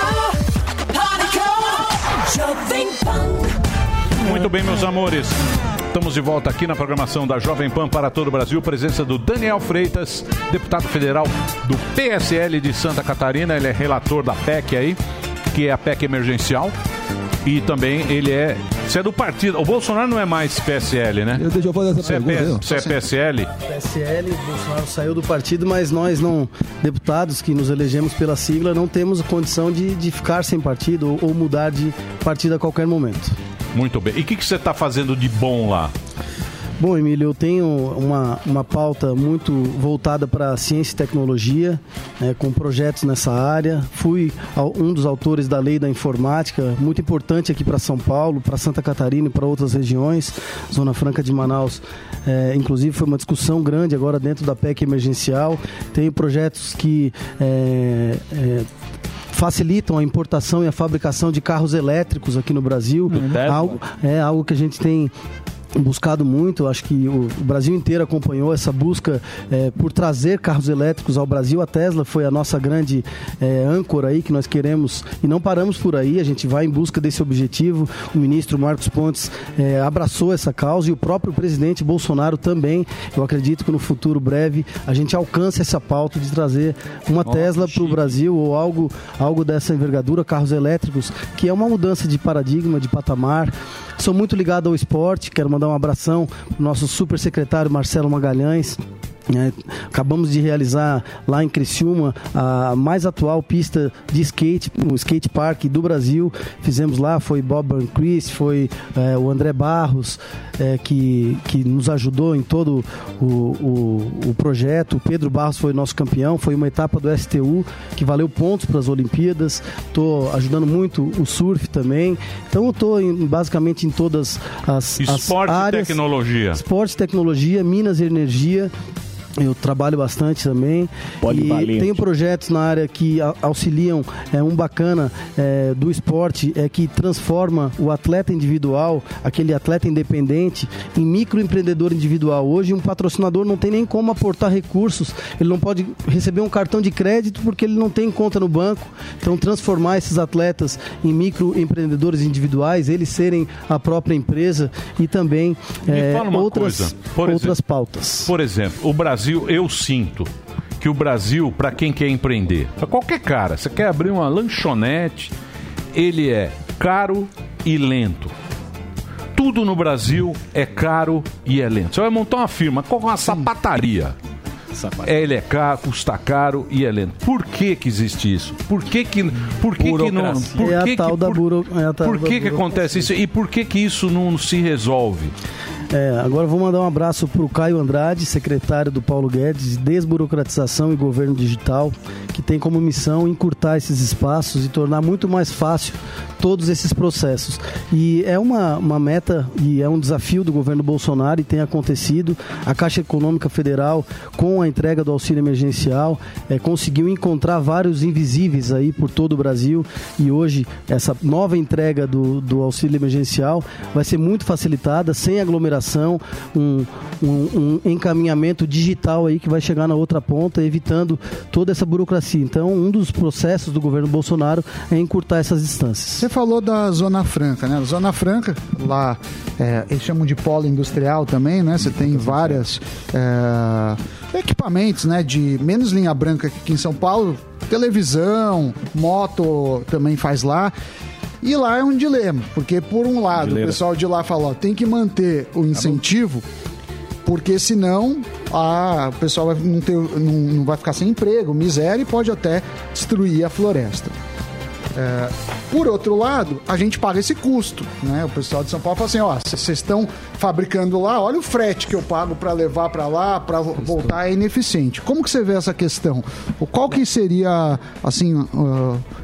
Pânico. Jovem Pan. Muito bem, meus amores. Estamos de volta aqui na programação da Jovem Pan para todo o Brasil. Presença do Daniel Freitas, deputado federal do PSL de Santa Catarina. Ele é relator da PEC aí, que é a PEC emergencial. E também ele é. Você é do partido. O Bolsonaro não é mais PSL, né? Eu, deixa eu fazer essa Você é, pergunta. PS, ó. você é PSL? PSL, o Bolsonaro saiu do partido, mas nós não, deputados que nos elegemos pela sigla, não temos condição de, de ficar sem partido ou, ou mudar de partido a qualquer momento. Muito bem. E o que, que você está fazendo de bom lá? Bom, Emílio, eu tenho uma, uma pauta muito voltada para ciência e tecnologia, né, com projetos nessa área. Fui um dos autores da Lei da Informática, muito importante aqui para São Paulo, para Santa Catarina e para outras regiões. Zona Franca de Manaus, é, inclusive, foi uma discussão grande agora dentro da PEC emergencial. Tenho projetos que. é, é, facilitam a importação e a fabricação de carros elétricos aqui no Brasil. Algo, é algo que a gente tem buscado muito, acho que o, Brasil inteiro acompanhou essa busca eh, por trazer carros elétricos ao Brasil. A Tesla foi a nossa grande eh, âncora aí que nós queremos e não paramos por aí, a gente vai em busca desse objetivo. O ministro Marcos Pontes eh, abraçou essa causa e o próprio presidente Bolsonaro também. Eu acredito que no futuro breve a gente alcance essa pauta de trazer uma Tesla para o Brasil ou algo, algo dessa envergadura, carros elétricos, que é uma mudança de paradigma, de patamar. Sou muito ligado ao esporte, quero mandar um abração para o nosso super secretário Marcelo Magalhães. É, acabamos de realizar lá em Criciúma a mais atual pista de skate, o skate park do Brasil. Fizemos lá, foi Bob Burnquist, foi é, o André Barros, é, que, que nos ajudou em todo o, o, o projeto. O Pedro Barros foi nosso campeão, foi uma etapa do STU que valeu pontos para as Olimpíadas. Estou ajudando muito o surf também. Então eu estou basicamente em todas as, as Esporte e áreas. tecnologia. Esporte, tecnologia, minas e energia. Eu trabalho bastante também. Polivalente. E tenho projetos na área que auxiliam. É, um bacana é, do esporte é que transforma o atleta individual, aquele atleta independente, em microempreendedor individual. Hoje, um patrocinador não tem nem como aportar recursos. Ele não pode receber um cartão de crédito porque ele não tem conta no banco. Então, transformar esses atletas em microempreendedores individuais, eles serem a própria empresa e também é, outras, coisa. Por outras exemplo, pautas. Por exemplo, o Brasil, eu sinto que o Brasil, para quem quer empreender, para qualquer cara, você quer abrir uma lanchonete, ele é caro e lento. Tudo no Brasil é caro e é lento. Você vai montar uma firma com uma sapataria. Ele é caro, custa caro e é lento. Por que que existe isso? Por que que, por que, que não... Por É a que que- tal da por- buro- é a tal por da que que acontece isso? E por que que isso não se resolve? É, agora vou mandar um abraço para o Caio Andrade, secretário do Paulo Guedes, de Desburocratização e Governo Digital, que tem como missão encurtar esses espaços e tornar muito mais fácil todos esses processos. E é uma, uma meta e é um desafio do governo Bolsonaro e tem acontecido. A Caixa Econômica Federal, com a entrega do auxílio emergencial, é, conseguiu encontrar vários invisíveis aí por todo o Brasil e hoje essa nova entrega do, do auxílio emergencial vai ser muito facilitada, sem aglomeração, um, um- um encaminhamento digital aí que vai chegar na outra ponta, evitando toda essa burocracia. Então, um dos processos do governo Bolsonaro é encurtar essas distâncias. Você falou da Zona Franca, né? Zona Franca, lá é, eles chamam de polo industrial também, né? Você tem vários equipamentos, né? De menos linha branca aqui em São Paulo, televisão, moto também faz lá. E lá é um dilema, porque por um lado Dileira. o pessoal de lá fala, ó, tem que manter o incentivo, porque senão a, o pessoal vai não, ter, não, não vai ficar sem emprego, miséria e pode até destruir a floresta. É, por outro lado, a gente paga esse custo, né? O pessoal de São Paulo fala assim, ó, vocês estão fabricando lá, olha o frete que eu pago para levar para lá, para voltar é ineficiente. Como que você vê essa questão? Qual que seria assim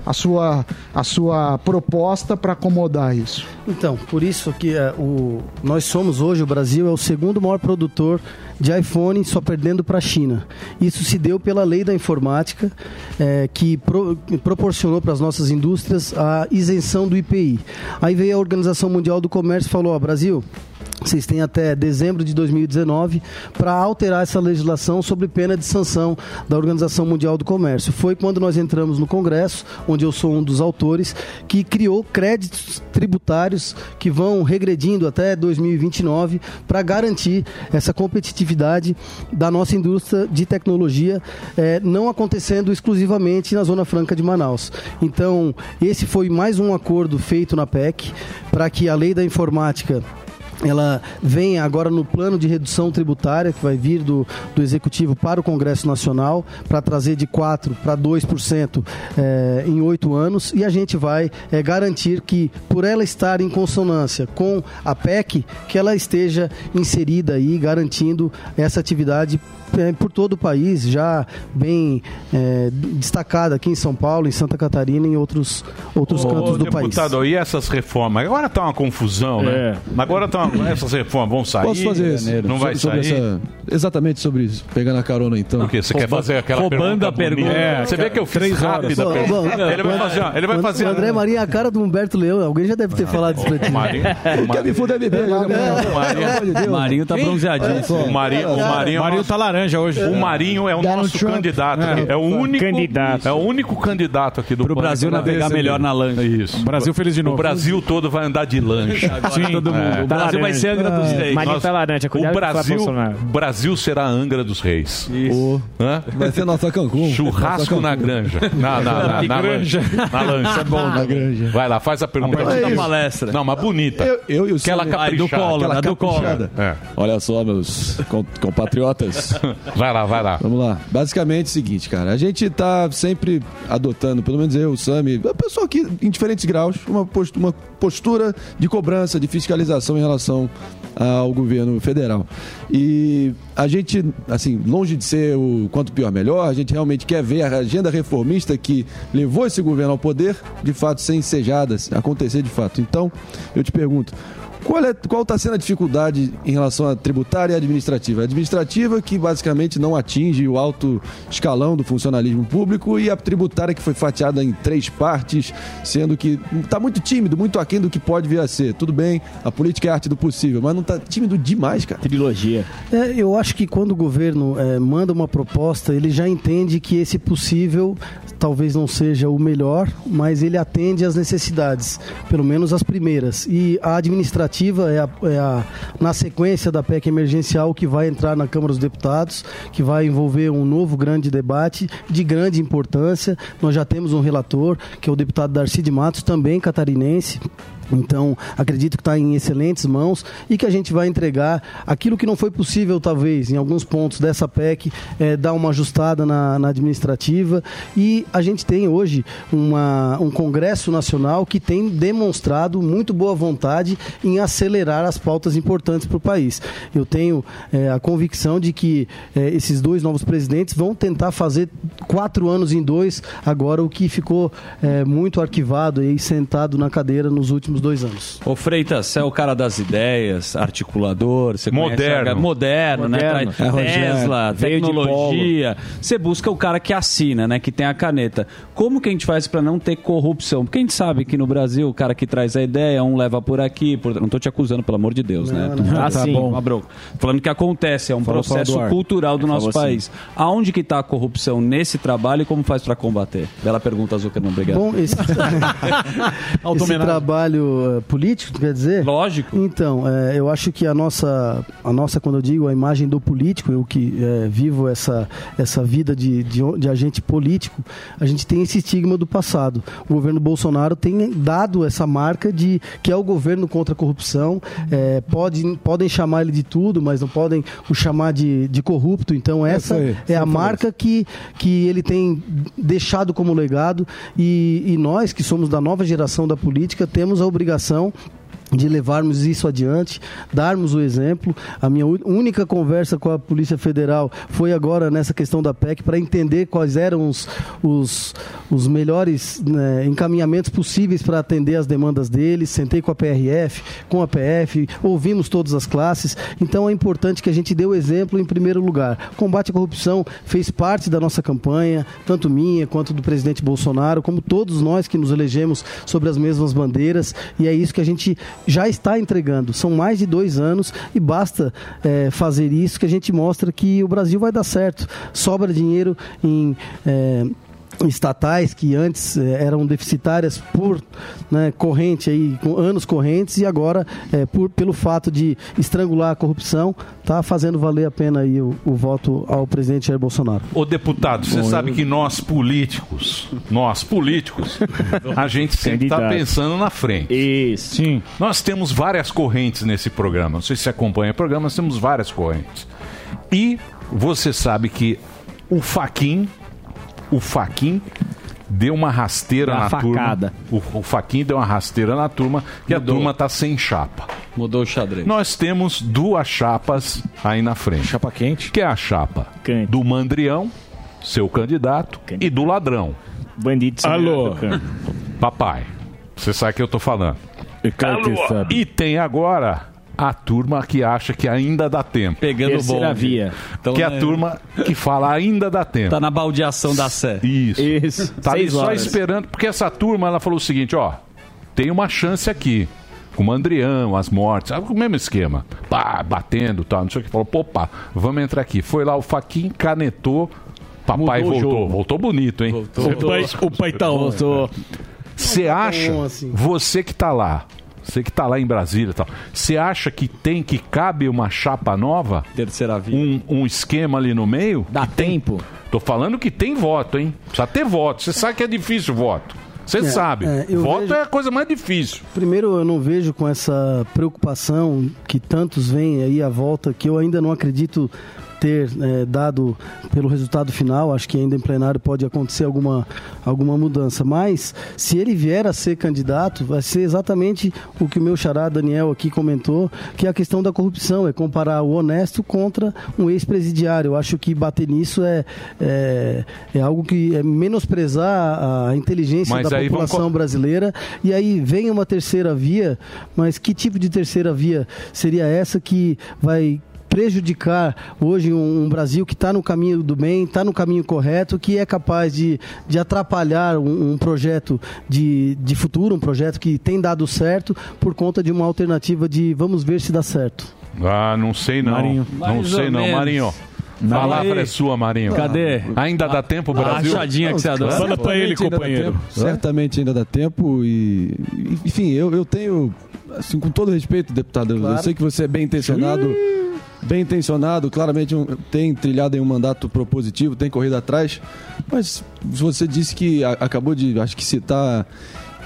a sua a sua proposta para acomodar isso? Então, por isso que é, o, nós somos hoje, o Brasil é o segundo maior produtor de iPhone, só perdendo para a China. Isso se deu pela lei da informática, é, que, pro- proporcionou para as nossas indústrias a isenção do IPI. Aí veio a Organização Mundial do Comércio e falou: ó, Brasil, Vocês têm até dezembro de 2019 para alterar essa legislação sobre pena de sanção da Organização Mundial do Comércio. Foi quando nós entramos no Congresso, onde eu sou um dos autores, que criou créditos tributários que vão regredindo até 2029 para garantir essa competitividade da nossa indústria de tecnologia, eh, não acontecendo exclusivamente na Zona Franca de Manaus. Então, esse foi mais um acordo feito na PEC para que a lei da informática ela vem agora no plano de redução tributária que vai vir do, do Executivo para o Congresso Nacional para trazer de 4% para 2% eh, em oito anos e a gente vai eh, garantir que por ela estar em consonância com a PEC, que ela esteja inserida aí garantindo essa atividade eh, por todo o país, já bem eh, destacada aqui em São Paulo, em Santa Catarina e em outros, outros Ô, cantos do país. deputado, e essas reformas? Agora tá uma confusão, né? É. Agora tá uma... essas reformas vão sair. Posso fazer isso? Não vai sobre sair. essa- exatamente sobre isso. Pegando a carona então. O quê? Você quer fazer aquela pergunta bonita? É, você vê que eu fiz rápida a Bom, pergunta. bom, Ele vai fazer, ele vai o fazer. André Marinho é a cara do Humberto Leão. Alguém já deve ter falado isso pra ti. Marinho, o Quer me fuder, bebê? Marinho, Marinho tá bronzeadinho. O Marinho, o Marinho, Marinho tá laranja hoje. O Marinho é o nosso Trump. candidato. É. É, o único Candidato. É o único candidato aqui do Pro Brasil navegar melhor na lancha. Isso. Brasil feliz de novo. O Brasil todo vai andar de lancha. Agora todo mundo. O Tá Brasil vai ser Angra dos Reis. Marinho Nós- tá laranja. O com o Brasil, Bolsonaro. o Brasil será a Angra dos Reis. Hã? Vai ser nossa Cancún. Churrasco na granja. Na, na, na, granja. lancha. Na lancha. É bom. Na granja. Vai lá, faz a pergunta. partir da Isso. palestra. Não, mas bonita. Eu, eu e o Aquela Aí, do caprichada. colo, Aquela? Do colo. caprichada. É. Olha só, meus com- compatriotas. Vai lá, vai lá. Vamos lá. Basicamente é o seguinte, cara. A gente tá sempre adotando, pelo menos eu, o Sami, a pessoa aqui em diferentes graus, uma uma postura de cobrança, de fiscalização em relação ao governo federal. E a gente, assim, longe de ser o quanto pior melhor, a gente realmente quer ver a agenda reformista que levou esse governo ao poder, de fato, ser ensejada, acontecer de fato. Então, eu te pergunto, qual é, qual está sendo a dificuldade em relação à tributária e administrativa? A administrativa que basicamente não atinge o alto escalão do funcionalismo público e a tributária que foi fatiada em três partes, sendo que está muito tímido, muito aquém do que pode vir a ser. Tudo bem, a política é a arte do possível, mas não está tímido demais, cara. Trilogia. É, eu acho que quando o governo é, manda uma proposta, ele já entende que esse possível talvez não seja o melhor, mas ele atende às necessidades, pelo menos as primeiras. E a administrativa é, a, é a- na sequência da PEC emergencial que vai entrar na Câmara dos Deputados, que vai envolver um novo grande debate de grande importância. Nós já temos um relator, que é o deputado Darcy de Matos, também catarinense. Então, acredito que está em excelentes mãos e que a gente vai entregar aquilo que não foi possível, talvez, em alguns pontos dessa PEC, é, dar uma ajustada na, na administrativa. E a gente tem hoje uma, um Congresso Nacional que tem demonstrado muito boa vontade em acelerar as pautas importantes para o país. Eu tenho é, a convicção de que é, esses dois novos presidentes vão tentar fazer quatro anos em dois, agora o que ficou é, muito arquivado e sentado na cadeira nos últimos dois anos. Ô Freitas, você é o cara das ideias, articulador, você conhece Moderno. moderno, né? Moderno. Traz É. Tesla, tecnologia. Você busca o cara que assina, né? Que tem a caneta. Como que a gente faz pra não ter corrupção? Porque a gente sabe que no Brasil o cara que traz a ideia, um leva por aqui, por... não tô te acusando, pelo amor de Deus, né? Ah, Tá sim. bom. Uma bronca. Falando que acontece, é um Falou processo do cultural do nosso Falou país. Aonde que tá a corrupção nesse trabalho e como faz pra combater? Bela pergunta, Zuckerman, obrigado. Bom, esse, esse trabalho eh, político, quer dizer? Lógico. Então, eh, eu acho que a nossa, a nossa, quando eu digo a imagem do político, eu que eh, vivo essa, essa vida de, de, de agente político, a gente tem esse estigma do passado. O governo Bolsonaro tem dado essa marca de que é o governo contra a corrupção. Eh, pode, podem chamar ele de tudo, mas não podem o chamar de, de corrupto. Então, essa aí, é você a marca que, que ele tem deixado como legado e, e nós que somos da nova geração da política temos a obrigação obrigação de levarmos isso adiante, darmos o exemplo. A minha única conversa com a Polícia Federal foi agora nessa questão da PEC para entender quais eram os, os, os melhores né, encaminhamentos possíveis para atender as demandas deles. Sentei com a PRF, com a PF, ouvimos todas as classes. Então é importante que a gente dê o exemplo em primeiro lugar. Combate à corrupção fez parte da nossa campanha, tanto minha quanto do presidente Bolsonaro, como todos nós que nos elegemos sobre as mesmas bandeiras. E é isso que a gente já está entregando. São mais de dois anos e basta é, fazer isso que a gente mostra que o Brasil vai dar certo. Sobra dinheiro em. é, estatais que antes eh, eram deficitárias por né, corrente aí com anos correntes e agora eh, por, pelo fato de estrangular a corrupção está fazendo valer a pena aí o, o voto ao presidente Jair Bolsonaro. Ô deputado, você Bom, sabe eu- que nós políticos, nós políticos, a gente sempre está pensando na frente. Isso. Sim. Nós temos várias correntes nesse programa. Não sei se você acompanha o programa, nós temos várias correntes. E você sabe que o Faquin, o Faquin deu uma rasteira Deu uma na facada. turma. O, o Faquin deu uma rasteira na turma e a turma tá sem chapa. Mudou o xadrez. Nós temos duas chapas aí na frente. Chapa quente. Que é a chapa do Mandrião, seu candidato, e do ladrão. Bandido sem Alô. Papai, você sabe o que eu tô falando. E, Alô. e tem agora a turma que acha que ainda dá tempo. Pegando Terceira bonde. via. Então, que é a turma que fala ainda dá tempo. Tá na baldeação da Sé. Isso. Isso. Tá ali só esperando, porque essa turma ela falou o seguinte, ó, tem uma chance aqui. Com o Mandrião, as mortes, sabe, o mesmo esquema. Pá, batendo e tal, não sei o que. Falou, pô, pá, vamos entrar aqui. Foi lá, o Faquin canetou, papai Mudou o voltou. Voltou bonito, hein? Voltou. O pai- o pai tá. Você acha, on, assim. você que tá lá, você que tá lá em Brasília e tal, você acha que tem, que cabe uma chapa nova? Terceira via. Um, um esquema ali no meio? Dá tempo? Tô falando que tem voto, hein? Precisa ter voto. Você sabe que é difícil o voto. Você É, sabe. é, voto vejo- é a coisa mais difícil. Primeiro, eu não vejo com essa preocupação que tantos veem aí à volta, que eu ainda não acredito ter eh, dado pelo resultado final. Acho que ainda em plenário pode acontecer alguma, alguma mudança. Mas, se ele vier a ser candidato, vai ser exatamente o que o meu xará Daniel aqui comentou, que é a questão da corrupção, é comparar o honesto contra um ex-presidiário. Eu acho que bater nisso é, é, é algo que é menosprezar a- inteligência Mas da vamos população co- brasileira. E aí vem uma terceira via, mas que tipo de terceira via seria essa que vai prejudicar hoje um, um Brasil que está no caminho do bem, está no caminho correto, que é capaz de, de atrapalhar um, um projeto de, de futuro, um projeto que tem dado certo por conta de uma alternativa de vamos ver se dá certo. Ah, não sei não. Marinho. Não Mais sei não, menos. Marinho. A Não. palavra é sua, Marinho. Cadê? Ainda dá tempo, A Brasil? rachadinha que você adora. Fala pra ele, companheiro. Certamente ainda dá tempo e, enfim, eu, eu tenho, assim, com todo respeito, deputado, eu- eu Claro. sei que você é bem intencionado, bem intencionado, claramente um- tem trilhado em um mandato propositivo, tem corrido atrás, mas você disse que a- acabou de, acho que citar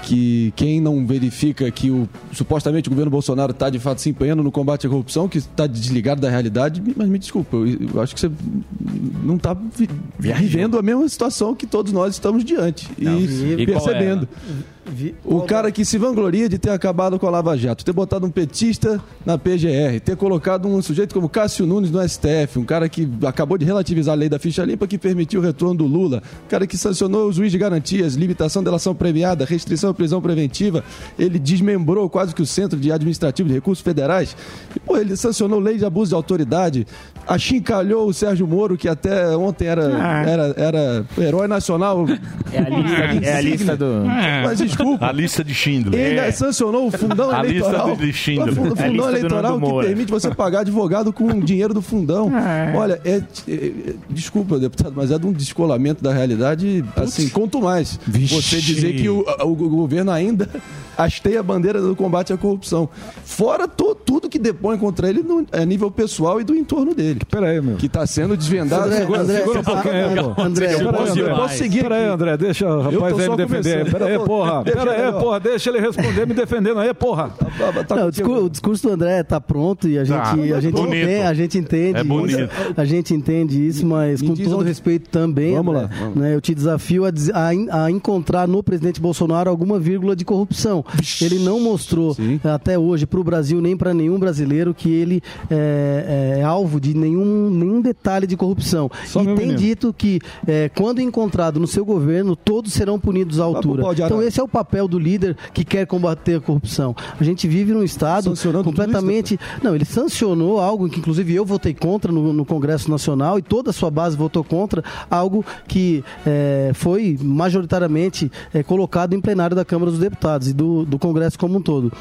que quem não verifica que o supostamente o governo Bolsonaro está de fato se empenhando no combate à corrupção, que está desligado da realidade, mas me desculpa, eu, eu acho que você não está vi- vivendo a mesma situação que todos nós estamos diante e, vi. E qual percebendo. Vi- O cara que se vangloria de ter acabado com a Lava Jato, ter botado um petista na PGR, ter colocado um sujeito como Cássio Nunes no STF, um cara que acabou de relativizar a lei da ficha limpa que permitiu o retorno do Lula, um cara que sancionou o juiz de garantias, limitação da delação premiada, restrição à prisão preventiva, ele desmembrou quase que o Centro de Administrativo de Recursos Federais, e, pô, ele sancionou lei de abuso de autoridade, achincalhou o Sérgio Moro, que até ontem era, Ah. era, era herói nacional. É a lista, é a lista do. Mas desculpa. A lista de Schindler. Ele sancionou o fundão A lista eleitoral. de Schindler. O É a lista fundão do eleitoral que permite você pagar advogado com o dinheiro do fundão. É. Olha, é, é- é- desculpa, deputado, mas é de um descolamento da realidade, assim, quanto mais. Você dizer que o, o- o governo ainda hasteia a bandeira do combate à corrupção. Fora to- tudo que depõe contra ele no, a nível pessoal e do entorno dele. Peraí, meu. Que está sendo desvendado. André, segura, André, segura um pouquinho aí, pô. André, eu, peraí, posso, eu André. posso seguir Peraí. André, deixa o rapaz aí só me defender. Peraí, Eu tô- porra. Peraí, porra. Deixa ele responder me defendendo aí, porra. Não, o, discurso, o discurso do André está pronto e a gente, Tá. a gente, Bonito. entende, a gente entende É isso. bonito. A gente entende isso, mas com todo onde- respeito também, Vamos André, lá, vamos. né, eu te desafio a, a a encontrar no presidente Bolsonaro alguma vírgula de corrupção. Ele não mostrou até hoje para o Brasil nem para nenhum brasileiro que ele é, é alvo de nenhum, nenhum detalhe de corrupção. Só e tem menino. dito que é, quando encontrado no seu governo, todos serão punidos à altura. de arara. Então esse é o papel do líder que quer combater a corrupção. A gente vive num estado completamente. Não, ele sancionou algo que, inclusive, eu votei contra no, no Congresso Nacional e toda a sua base votou contra, algo que eh, foi majoritariamente eh, colocado em plenário da Câmara dos Deputados. E do do, do Congresso como um todo.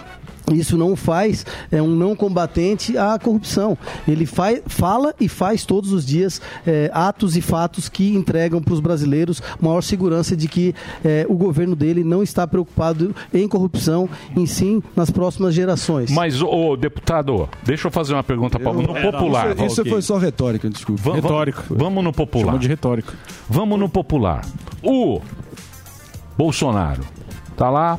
Isso não faz é um não combatente à corrupção. Ele faz, fala e faz todos os dias é, atos e fatos que entregam para os brasileiros maior segurança de que é, o governo dele não está preocupado em corrupção, em sim nas próximas gerações. Mas, ô deputado, deixa eu fazer uma pergunta para no popular. Isso, isso foi só retórica, desculpa. Va- Retórica. Vamos no popular. Chamou de retórica. Vamos no popular. O Bolsonaro tá lá.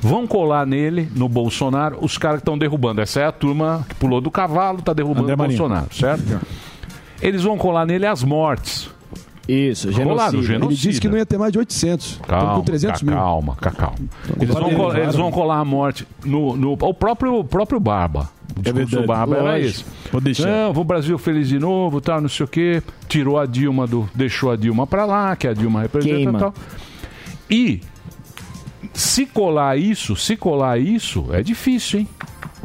Vão colar nele, no Bolsonaro, os caras que estão derrubando. Essa é a turma que pulou do cavalo, tá derrubando André o Marinho. Bolsonaro, certo? Eles vão colar nele as mortes. Isso, Colar no Ele disse que não ia ter mais de 800. Estão Calma, com 300 ca- mil. calma, ca- calma. Eles vão, Claro. col- eles vão colar a morte no, no o próprio, o próprio Barba. O discurso Barba era Lógico. esse. Vou deixar. Não, vou Brasil feliz de novo, tal, não sei o quê. Tirou a Dilma do. Deixou a Dilma pra lá, que a Dilma representa e tal. E se colar isso, se colar isso, é difícil, hein?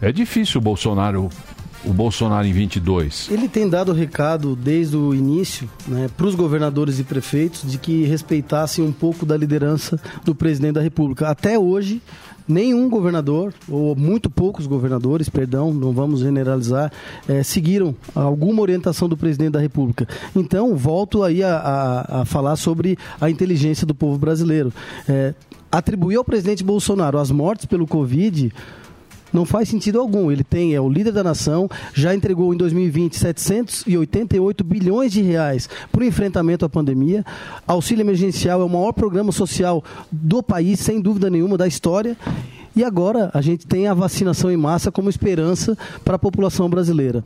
É difícil o Bolsonaro, o Bolsonaro em 22. Ele tem dado recado desde o início né, para os governadores e prefeitos de que respeitassem um pouco da liderança do presidente da República. Até hoje, nenhum governador, ou muito poucos governadores, perdão, não vamos generalizar, eh, seguiram alguma orientação do presidente da República. Então, volto aí a, a- a falar sobre a inteligência do povo brasileiro. Eh, atribuir ao presidente Bolsonaro as mortes pelo Covid não faz sentido algum. Ele tem, é o líder da nação, já entregou em 2020 788 bilhões de reais para o enfrentamento à pandemia. Auxílio emergencial é o maior programa social do país, sem dúvida nenhuma, da história. E agora a gente tem a vacinação em massa como esperança para a população brasileira.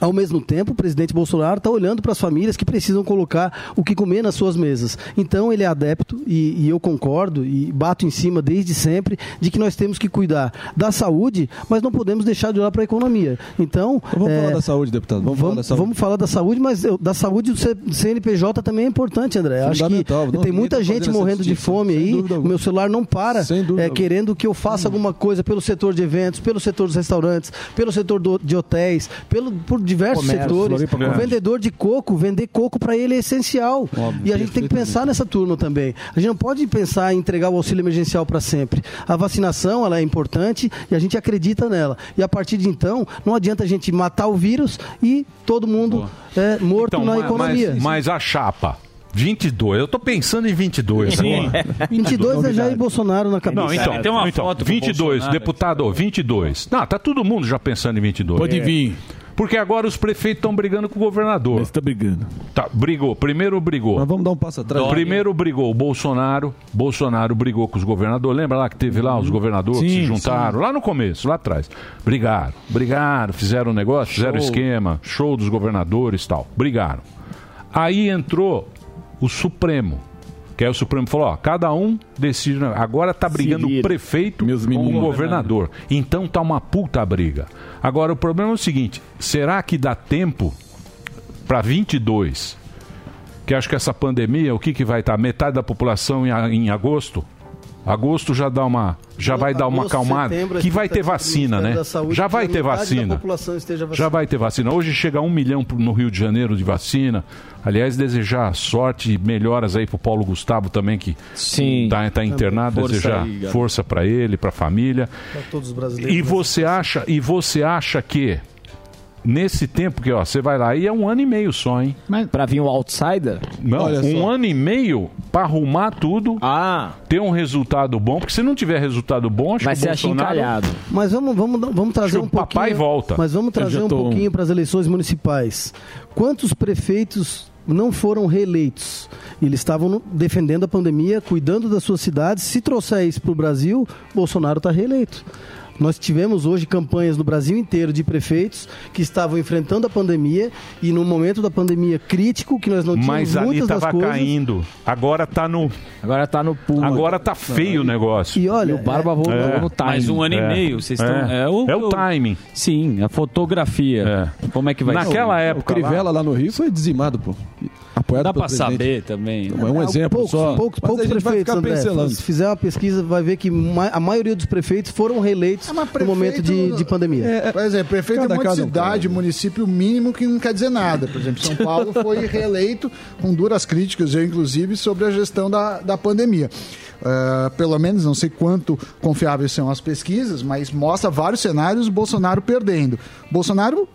Ao mesmo tempo, o presidente Bolsonaro está olhando para as famílias que precisam colocar o que comer nas suas mesas. Então, ele é adepto, e, e eu concordo, e bato em cima desde sempre, de que nós temos que cuidar da saúde, mas não podemos deixar de olhar para a economia. Então. Vamos é, falar da saúde, deputado. Vamos, falar da saúde. Vamos falar da saúde, mas eu- da saúde do CNPJ também é importante, André. Acho que. Não, tem muita tá gente morrendo de fome aí. O meu celular não para é, querendo que eu faça alguma coisa pelo setor de eventos, pelo setor dos restaurantes, pelo setor do- de hotéis, pelo, por diversos Comércio, setores. Floripa O vendedor de coco, vender coco para ele é essencial. e a gente tem que pensar nessa turma também. A gente não pode pensar em entregar o auxílio emergencial para sempre. A vacinação ela é importante e a gente acredita nela. E a partir de então, não adianta a gente matar o vírus e todo mundo é, morto Então, na ma- economia. Mas, mas a chapa. 22, eu tô pensando em 22 Sim. agora. 22 é Jair Bolsonaro na cabeça. Não, então, Tem uma então foto com o 22, Bolsonaro deputado, 22. Não, tá todo mundo já pensando em 22. Pode É. Porque agora os prefeitos estão brigando com o governador. Você tá brigando. Tá, brigou. Primeiro brigou. Mas vamos dar um passo atrás. Primeiro brigou o Bolsonaro. Bolsonaro brigou com os governadores. Lembra lá que teve lá os governadores que Sim, se juntaram? Lá no começo, lá atrás. Brigaram. Brigaram, fizeram um negócio, fizeram Show. esquema, show dos governadores e tal. Brigaram. Aí entrou o Supremo. Que aí o Supremo falou, ó, cada um decide. né? Agora tá brigando o prefeito com o governador. Então tá uma puta briga. Agora o problema é o seguinte: será que dá tempo para 22? Que acho que essa pandemia, o que, que vai estar? Metade da população em, em agosto? Agosto já dá uma, já vai dar uma acalmada. a Que vai ter vacina, né? Saúde Já vai a ter vacina. Já vai ter vacina. Hoje chega um milhão no Rio de Janeiro de vacina. Aliás, desejar sorte e melhoras aí pro Paulo Gustavo também, que Sim. tá, tá internado. Força desejar aí, força para ele, para a família. Para todos os brasileiros. E você acha, e você acha que nesse tempo que ó, você vai lá e é um ano e meio só, hein? Pra vir um outsider? Não, Olha um só. ano e meio para arrumar tudo, ah. ter um resultado bom, porque se não tiver resultado bom, acho Vai que ser Bolsonaro... achincalhado. Mas vamos, vamos, vamos trazer um que o papai pouquinho. volta. Mas vamos trazer um pouquinho para as eleições municipais. Quantos prefeitos não foram reeleitos? Eles estavam defendendo a pandemia, cuidando das suas cidades. Se trouxer isso para o Brasil, Bolsonaro está reeleito. Nós tivemos hoje campanhas no Brasil inteiro de prefeitos que estavam enfrentando a pandemia e no momento da pandemia crítico, que nós não tínhamos Mas ali muitas das tava coisas. caindo. Agora tá no. Agora tá no pulo. Agora tá feio o negócio. E olha, E o Barba voltou no timing. Mais um ano É. e meio, vocês estão. É. É o timing. Sim, a fotografia. Como é que vai Naquela ser? época. O Crivella lá no Rio foi dizimado, pô. Apoiado Dá presidente. saber também. É um exemplo poucos, só. Poucos, Mas poucos a gente vai prefeitos, André. Se fizer uma pesquisa, vai ver que ma- a maioria dos prefeitos foram reeleitos no momento de, de pandemia. Por exemplo, prefeito Cada- é uma cada um. cidade, município mínimo que não quer dizer nada. Por exemplo, São Paulo foi reeleito com duras críticas, eu inclusive, sobre a gestão da, da pandemia. Eh, pelo menos, não sei quanto confiáveis são as pesquisas, mas mostra vários cenários o Bolsonaro perdendo. Bolsonaro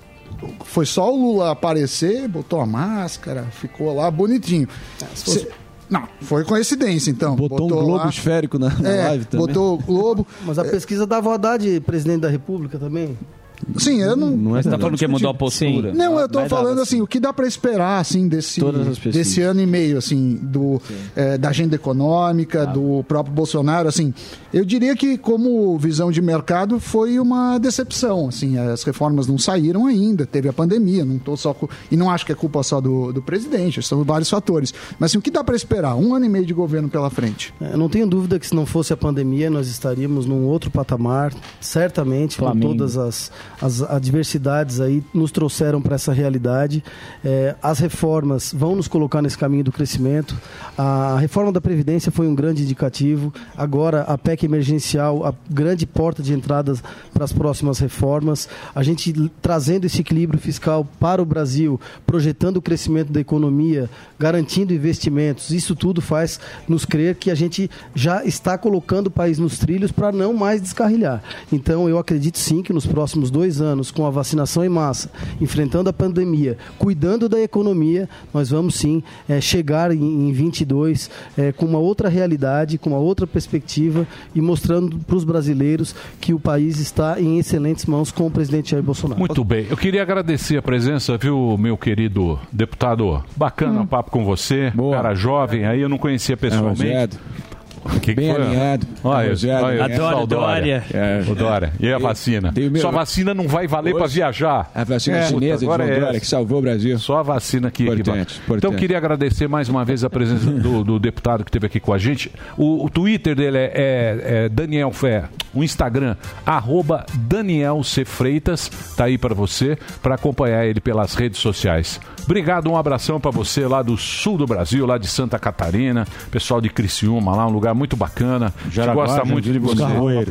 foi só o Lula aparecer, botou a máscara, ficou lá bonitinho. Se- Não, foi coincidência, então. Botou um globo lá- esférico na, na É, live também. botou o globo. Mas a pesquisa dava o Haddad presidente da República também. Sim, eu não. Não é Você tá falando que mudou a postura? Não, eu tô Vai dar, falando assim, o que dá para esperar assim desse, desse ano e meio assim do eh, da agenda econômica, do próprio Bolsonaro, assim. Eu diria que como visão de mercado foi uma decepção, assim, as reformas não saíram ainda, teve a pandemia, não tô só e não acho que é culpa só do, do presidente, são vários fatores. Mas assim, o que dá para esperar? Um ano e meio de governo pela frente. É, Eu não tenho dúvida que se não fosse a pandemia, nós estaríamos num outro patamar, certamente, com Flamengo. todas as, as adversidades aí nos trouxeram para essa realidade. É, as reformas vão nos colocar nesse caminho do crescimento. A reforma da Previdência foi um grande indicativo. Agora, a PEC emergencial, a grande porta de entrada para as próximas reformas. A gente trazendo esse equilíbrio fiscal para o Brasil, projetando o crescimento da economia, garantindo investimentos. Isso tudo faz nos crer que a gente já está colocando o país nos trilhos para não mais descarrilhar. Então, eu acredito sim que nos próximos dois anos, com a vacinação em massa, enfrentando a pandemia, cuidando da economia, nós vamos sim eh, chegar em, em 22 eh, com uma outra realidade, com uma outra perspectiva e mostrando para os brasileiros que o país está em excelentes mãos com o presidente Jair Bolsonaro. Muito bem. Eu queria agradecer a presença, viu, meu querido deputado? Bacana o papo com você. Cara jovem, aí eu não conhecia pessoalmente. Rogério. Que que Bem foi? alinhado. Olha, olha, Adoro só o Dória. É. O Dória. E a vacina? Meu- Sua vacina não vai valer para viajar. A vacina É. chinesa de Agora João Dória, que salvou o Brasil. Só a vacina aqui. que vai. Importante, Então importante. queria agradecer mais uma vez a presença do, do deputado que esteve aqui com a gente. O, o Twitter dele é, é- é Daniel Fé. O Instagram, arroba Daniel C. Freitas. Tá aí para você, para acompanhar ele pelas redes sociais. Obrigado, um abração para você lá do sul do Brasil, lá de Santa Catarina, pessoal de Criciúma, lá um lugar muito bacana. A gente Jaraguá, gosta muito de você.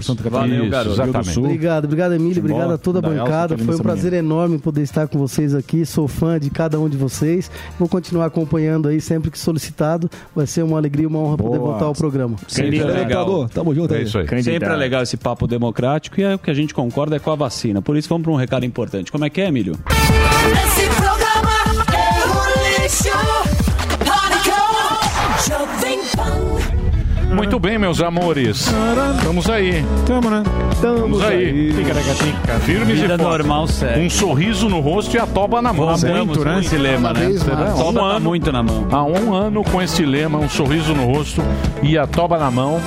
Santa Catarina. Valeu, garoto. exatamente. Obrigado, obrigado, Emílio. Obrigado a toda a bancada. Foi um prazer enorme poder estar com vocês aqui. Sou fã de cada um de vocês. Vou continuar acompanhando aí sempre que solicitado. Vai ser uma alegria e uma honra poder voltar ao programa. Sempre é legal. Tamo junto É aí. isso aí. Sempre é legal esse papo democrático e é o que a gente concorda é com a vacina. Por isso vamos para um recado importante. Como é que é, Emílio? Esse programa Muito bem, meus amores. Estamos aí. Tamo, né? Estamos aí. Firmes Vida e fortes. normal, sério. Um sorriso no rosto e a toba na mão. Voltamos com esse lema, né? A toba tá muito na mão. Há um ano com esse lema, um sorriso no rosto e a toba na mão.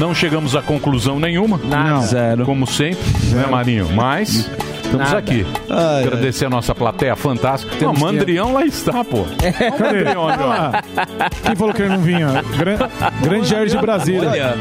Não chegamos a conclusão nenhuma. Nada. Zero. Como sempre, né, Marinho? Mas estamos Nada. aqui. Ai, Agradecer a nossa plateia fantástica. Não, Temos Mandrião lá está, pô. O Cadê? Mandrião. Ah, Quem falou que ele não vinha? Gran, grande Jair de Brasília. Olha,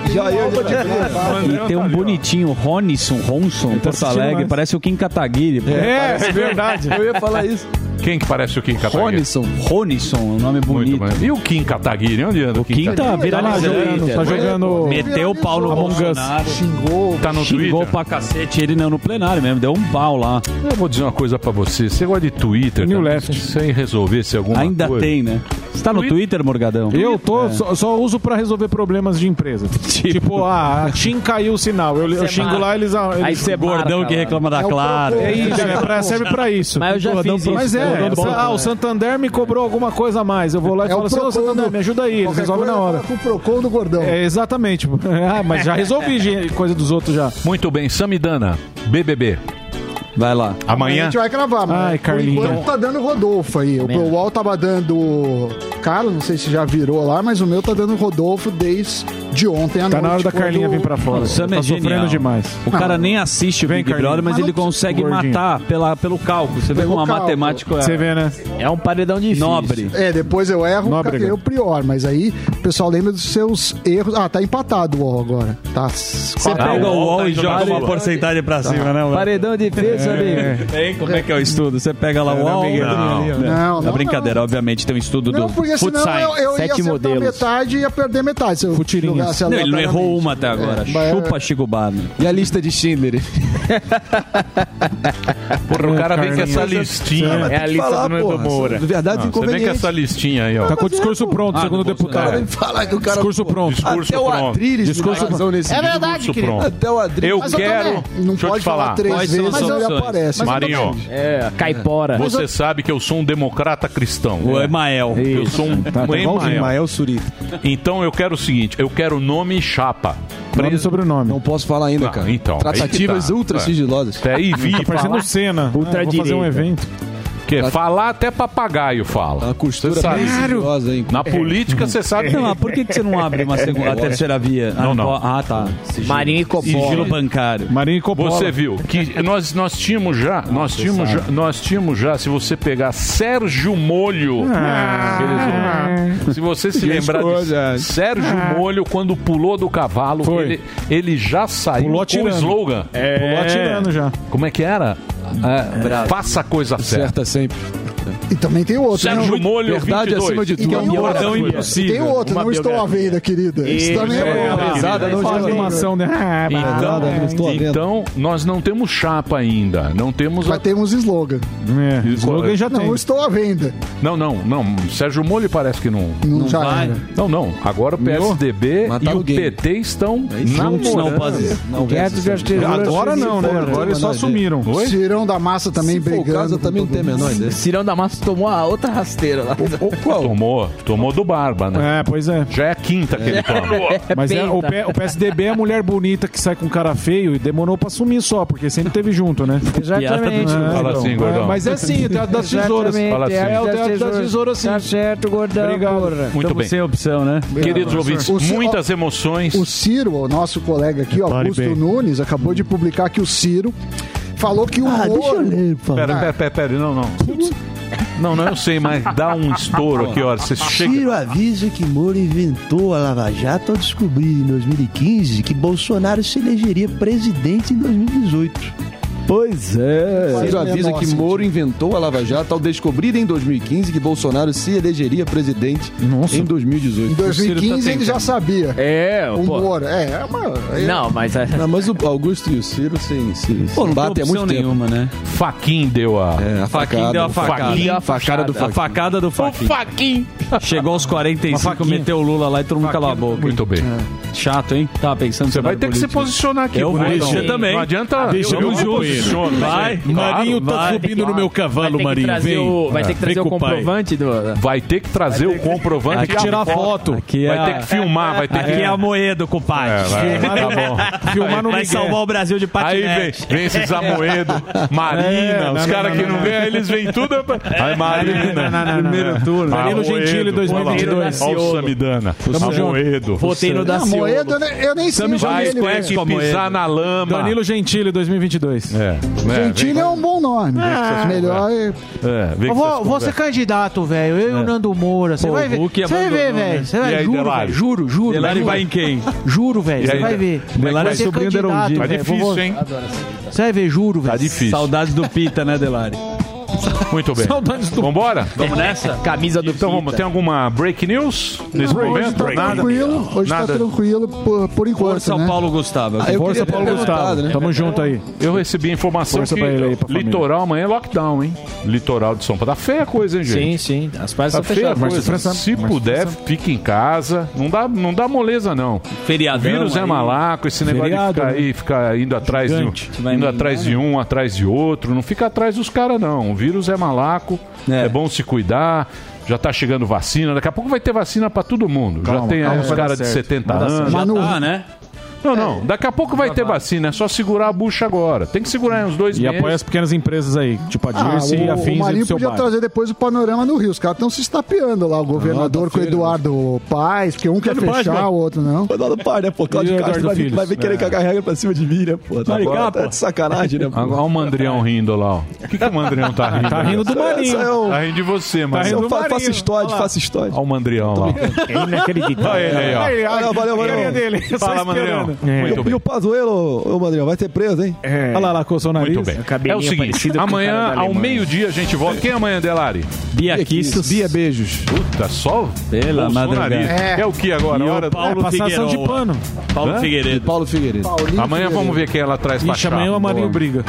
E tem um bonitinho, Ronisson, Ronson, em Porto Alegre. mais. Parece o Kim Kataguiri. pô. É, é verdade. Eu ia falar isso. Quem que parece o Kim Kataguiri? Ronisson. Ronisson, um nome bonito. E o Kim Kataguiri? Onde anda o Kim, Kim tá viralizando. jogando, tá jogando- Meteu o pau no. Bolsonaro. Xingou. Tá no Xingou Twitter? pra cacete ele não no plenário mesmo. Deu um pau lá. Eu vou dizer uma coisa pra você. Você gosta de Twitter? New tá? Left. Sem resolver-se alguma Ainda coisa. tem, né? Você tá no Twitter, Morgadão? Eu tô, só, só uso pra resolver problemas de empresa. Tipo, ah, a TIM caiu o sinal. Eu, eu xingo marca. lá, eles. eles Aí você Gordão marca que reclama da É Clara. É isso, é pra- serve pra isso. Mas eu já fiz isso. Mas é, ah, o? Santander me cobrou alguma coisa a mais. Eu vou lá e É o falo assim, ô Santander, me ajuda aí, eles resolvem na hora. o Procon do Gordão. É, exatamente. Ah, mas já resolvi coisa dos outros já. Muito bem, Samidana, BBB. Vai lá. A Amanhã. gente vai cravar, mas Ai, por Carlinhos. enquanto tá dando Rodolfo aí. O Mesmo. UOL tava dando cara, não sei se já virou lá, mas o meu tá dando Rodolfo desde ontem à Tá noite. na hora da quando- Carlinha vir pra fora. O Sam tá é sofrendo genial. demais. O cara nem assiste o Vem, Big. Brother, mas Mas ele consegue gordinho. matar pela, pelo cálculo. Você vê como a matemática é. Você vê, né? É um paredão difícil. Nobre. É, depois eu erro, Nóbrega. eu pior, mas aí o pessoal lembra dos seus erros. Ah, tá empatado o UOL agora. Tá. Você pega o UOL e joga uma porcentagem pra cima, né? Paredão difícil, Hein, como é que é o estudo? Você pega lá o UOL? amiguinho ali, ó. Não, É não, brincadeira, obviamente tem um estudo Não, do porque Food senão eu, eu ia Sete acertar modelos. metade e ia perder metade. Se eu jogasse Não, ele não errou uma até agora. É, Chupa Chico Barney. E a lista de Schindler? Porra, o cara vem com essa listinha. É, a lista falar, do Moura. são Verdades Não, Você vem com essa listinha aí, ó. Tá com o discurso pronto, Ah, segundo o do deputado. Vem falar que o cara. Discurso pronto. Discurso Até o pronto. Adriles Discurso nesse É verdade, Discurso querido. pronto. Até o Adriles. Eu quero. não Deixa eu pode te falar. três vezes, aparece. Marinho, É, caipora. você sabe que eu sou um democrata cristão. O Emael. Eu sou um, Tá, tá. Emael. Mael Surita. Então eu quero o seguinte, eu quero nome e chapa. Nome e sobrenome. Não posso falar ainda, Ah, cara. então, Tratativas tá. ultra É. sigilosas. Até aí vi Tá parecendo cena. Ultra Vou fazer um evento. Que falar até papagaio fala. Uma costura sigilosa, hein? Na política você sabe. Não, mas por que, que você não abre uma segunda, a terceira via? Ah, Não, não. Ah, tá. Sigilo. Marinho e Coppola. Sigilo bancário. Marinho e Coppola. Você viu que nós, nós tínhamos já, nós tínhamos já, nós tínhamos já, se você pegar Sérgio Molho, aqueles- se você se lembrar de. Sérgio Molho quando pulou do cavalo, Foi. ele, ele já saiu Pulou com o slogan. Pulou atirando já. Como é que era? É, faça a coisa certa. Certa sempre. E também tem outro. Sérgio né? Molho, Verdade 22. acima de E tudo. outro. Bordão E impossível. tem outro, Uma não estou à venda, querida. Isso Isso, também é, é uma pesada, não Faz estou animação, né? Ah, Então, não estou à venda. então, nós não temos chapa ainda. Não temos. Mas A... temos slogan. É, slogan já tem. Não estou à venda. Não, não, não. Sérgio Molho parece que não. Não, já vai. Não, não. Agora o PSDB e Mataram o o game. PT estão não namorando. Não e as Agora não, né? Agora eles só assumiram. Cirão da Massa também brigando. não. Cirão da Massa tomou a outra rasteira lá. Qual? Tomou, tomou do Barba, né? É, pois é. Já é a quinta que ele toma. Mas é, o. P- o PSDB é a mulher bonita que sai com cara feio e demorou pra sumir só, porque sempre teve junto, né? Exatamente. É, Fala assim, gordão. É, mas é assim, o Teatro das Tesouras. Fala assim. É o Teatro das Tesouras, sim. Tá certo, gordão, Obrigado. porra. Muito Estamos bem. sem opção, né? Queridos ouvintes, O muitas emoções. O Ciro, o nosso colega aqui, ó, Pare Augusto bem. Nunes, acabou de publicar que o Ciro falou que o Ah, deixa eu ler. Pera, pera, pera, pera, não, não. Não, não, eu sei, mas dá um estouro aqui, ó. Você chega. Ciro avisa que Moro inventou a Lava Jato ao descobrir em 2015 que Bolsonaro se elegeria presidente em 2018. Pois é. Ciro o avisa que. Moro inventou a Lava Jato ao descobrir em 2015 que Bolsonaro se elegeria presidente em 2018. Em 2015 ele já sabia. É, O pô. Moro. É, é uma... é- Não, mas é. Não, mas o Augusto e o Ciro sim, se Pô, não tem batem há muito tempo. nenhuma, né? Faquin deu a. É, a facada. deu a facada. A facada do A Faquin. facada do Faquin. Faquin! Chegou aos 45, meteu o Lula lá e todo mundo calou a boca. Muito bem. Chato, hein? Tava pensando Você vai ter que se posicionar aqui. Eu vou, você também. Não adianta. Deixa eu me junto. posiciono. Vai, Marinho tá subindo no meu cavalo, Marinho. Vem. Vai ter que trazer o comprovante do. Vai ter que trazer o comprovante. Aqui e a tirar foto. Aqui vai é ter que filmar, vai ter Aqui que. é a Moedo, compadre. É, vai, Filmar tá no- bom. Filmar no Vai salvar o Brasil de Aí vem, patinete. vem esses Amoedo, Marina, É, os caras que não, ganham, eles vêm tudo. Aí Marina, primeiro turno. Amoedo, Gentili, 2022. Olha o Samidana. Tamo junto. Amoedo. Votei no Daciolo. Moedo, eu nem- eu nem sei o Vai ter que pisar na lama. Danilo Gentili, 2022. É, Gentili é um bom nome. Melhor é... É, vem Eu com vou, vou ser candidato, velho. Eu e o Nando Moura. Você vai ver. Você vai ver, abandonou, né? velho. Você vai, aí, juro, velho. Juro. Delari vai em quem? Juro, velho. Você vai ver. Delari Vai é sobrinho do. Tá velho. difícil, hein? Você vai ver, juro, Tá velho. difícil. Saudades do Pita, né, Delari? Muito bem. Saudades do... Vambora? Vamos nessa? Camisa do Então vamos, tem alguma break news nesse Hoje momento? tá Nada. tranquilo, hoje Nada. tá tranquilo por, por enquanto, São né? Paulo Gustavo. Ah, eu Força, queria ter Paulo perguntado, Gustavo. né? Tamo junto aí. Eu recebi a informação Força que pra ele aí, pra família. litoral amanhã é lockdown, hein? Litoral de São Paulo. Tá feia a coisa, hein, gente? Sim, sim. As praias Tá são feia a fechadas. coisa. Se puder, fique em casa. Não dá, não dá moleza, não. Feriadão. O vírus é aí. malaco, esse negócio Feriado, de ficar né? aí, ficar indo atrás, de, um- Gigante. Vai indo atrás de um, atrás de outro. Não fica atrás dos caras, não. O vírus é malaco, é. É. bom se cuidar. Já tá chegando vacina, daqui a pouco vai ter vacina pra todo mundo. Já Calma, tem aí calma, dar caras de certo. 70 Vai dar anos. Já Mas no- tá, né? Não, não. Daqui a pouco vai ter vacina. É só segurar a bucha agora. Tem que segurar aí uns dois E meses. apoia as pequenas empresas aí, tipo a Ah, Dirce e o, afins o e do Marinho seu podia bairro. trazer depois o panorama no Rio. Os caras estão se estapeando lá, o governador com o Eduardo Paes, porque um quer fechar, pô. o outro não. Eduardo Paes, né, pô? Cláudio E o Castro Eduardo vai, vir- Filhos? vai vir querer É. cagar regra pra cima de mim, né, pô? Tá, agora tá pô. de sacanagem, né, pô? Olha o Mandrião rindo lá, ó. O que, que o Mandrião tá rindo? Tá rindo do Marinho. Tá Tá rindo de você, mano. do Marinho. Faça história, faça história. Olha o Mandrião lá. É inacreditável. Olha ele aí, ó. Aí, Valeu, valeu, Fala. Mandrião. É. Muito E bem. o Pazuello, ô Mandrião, vai ser preso, hein? Olha lá, lá, coçou o nariz. Muito bem. É o seguinte, amanhã ao meio-dia a gente volta. Quem é amanhã, Delari? Bia Quistos. Bia Beijos. Puta, só Pela madrugada. É. o que agora? E Hora Paulo é, passação de pano. Paulo Hã? Figueiredo. Paulo Figueiredo. Amanhã vamos ver quem ela traz pra Ixi, cá. amanhã o Marinho briga.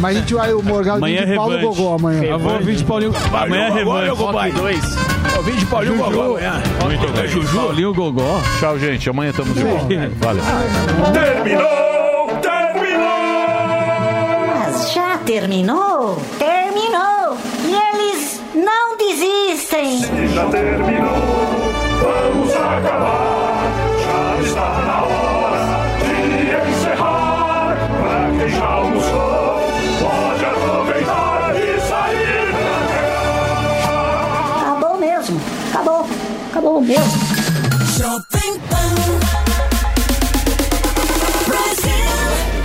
Mas a gente vai, o Morgado Amanhã de é Paulo revanche. Gogó amanhã. Eu vou vir de Paulinho. Amanhã é revanche. Rock 2. Eu vim de Paulinho Gogó amanhã. Muito bem. Juju. Paulinho Gogó. Tchau, gente. Amanhã estamos de volta. Valeu. Terminou! Terminou! Mas já terminou? Terminou! E eles não desistem! Já terminou, vamos acabar. Já está na hora de encerrar. Pra quem já almoçou, Acabou mesmo! Acabou!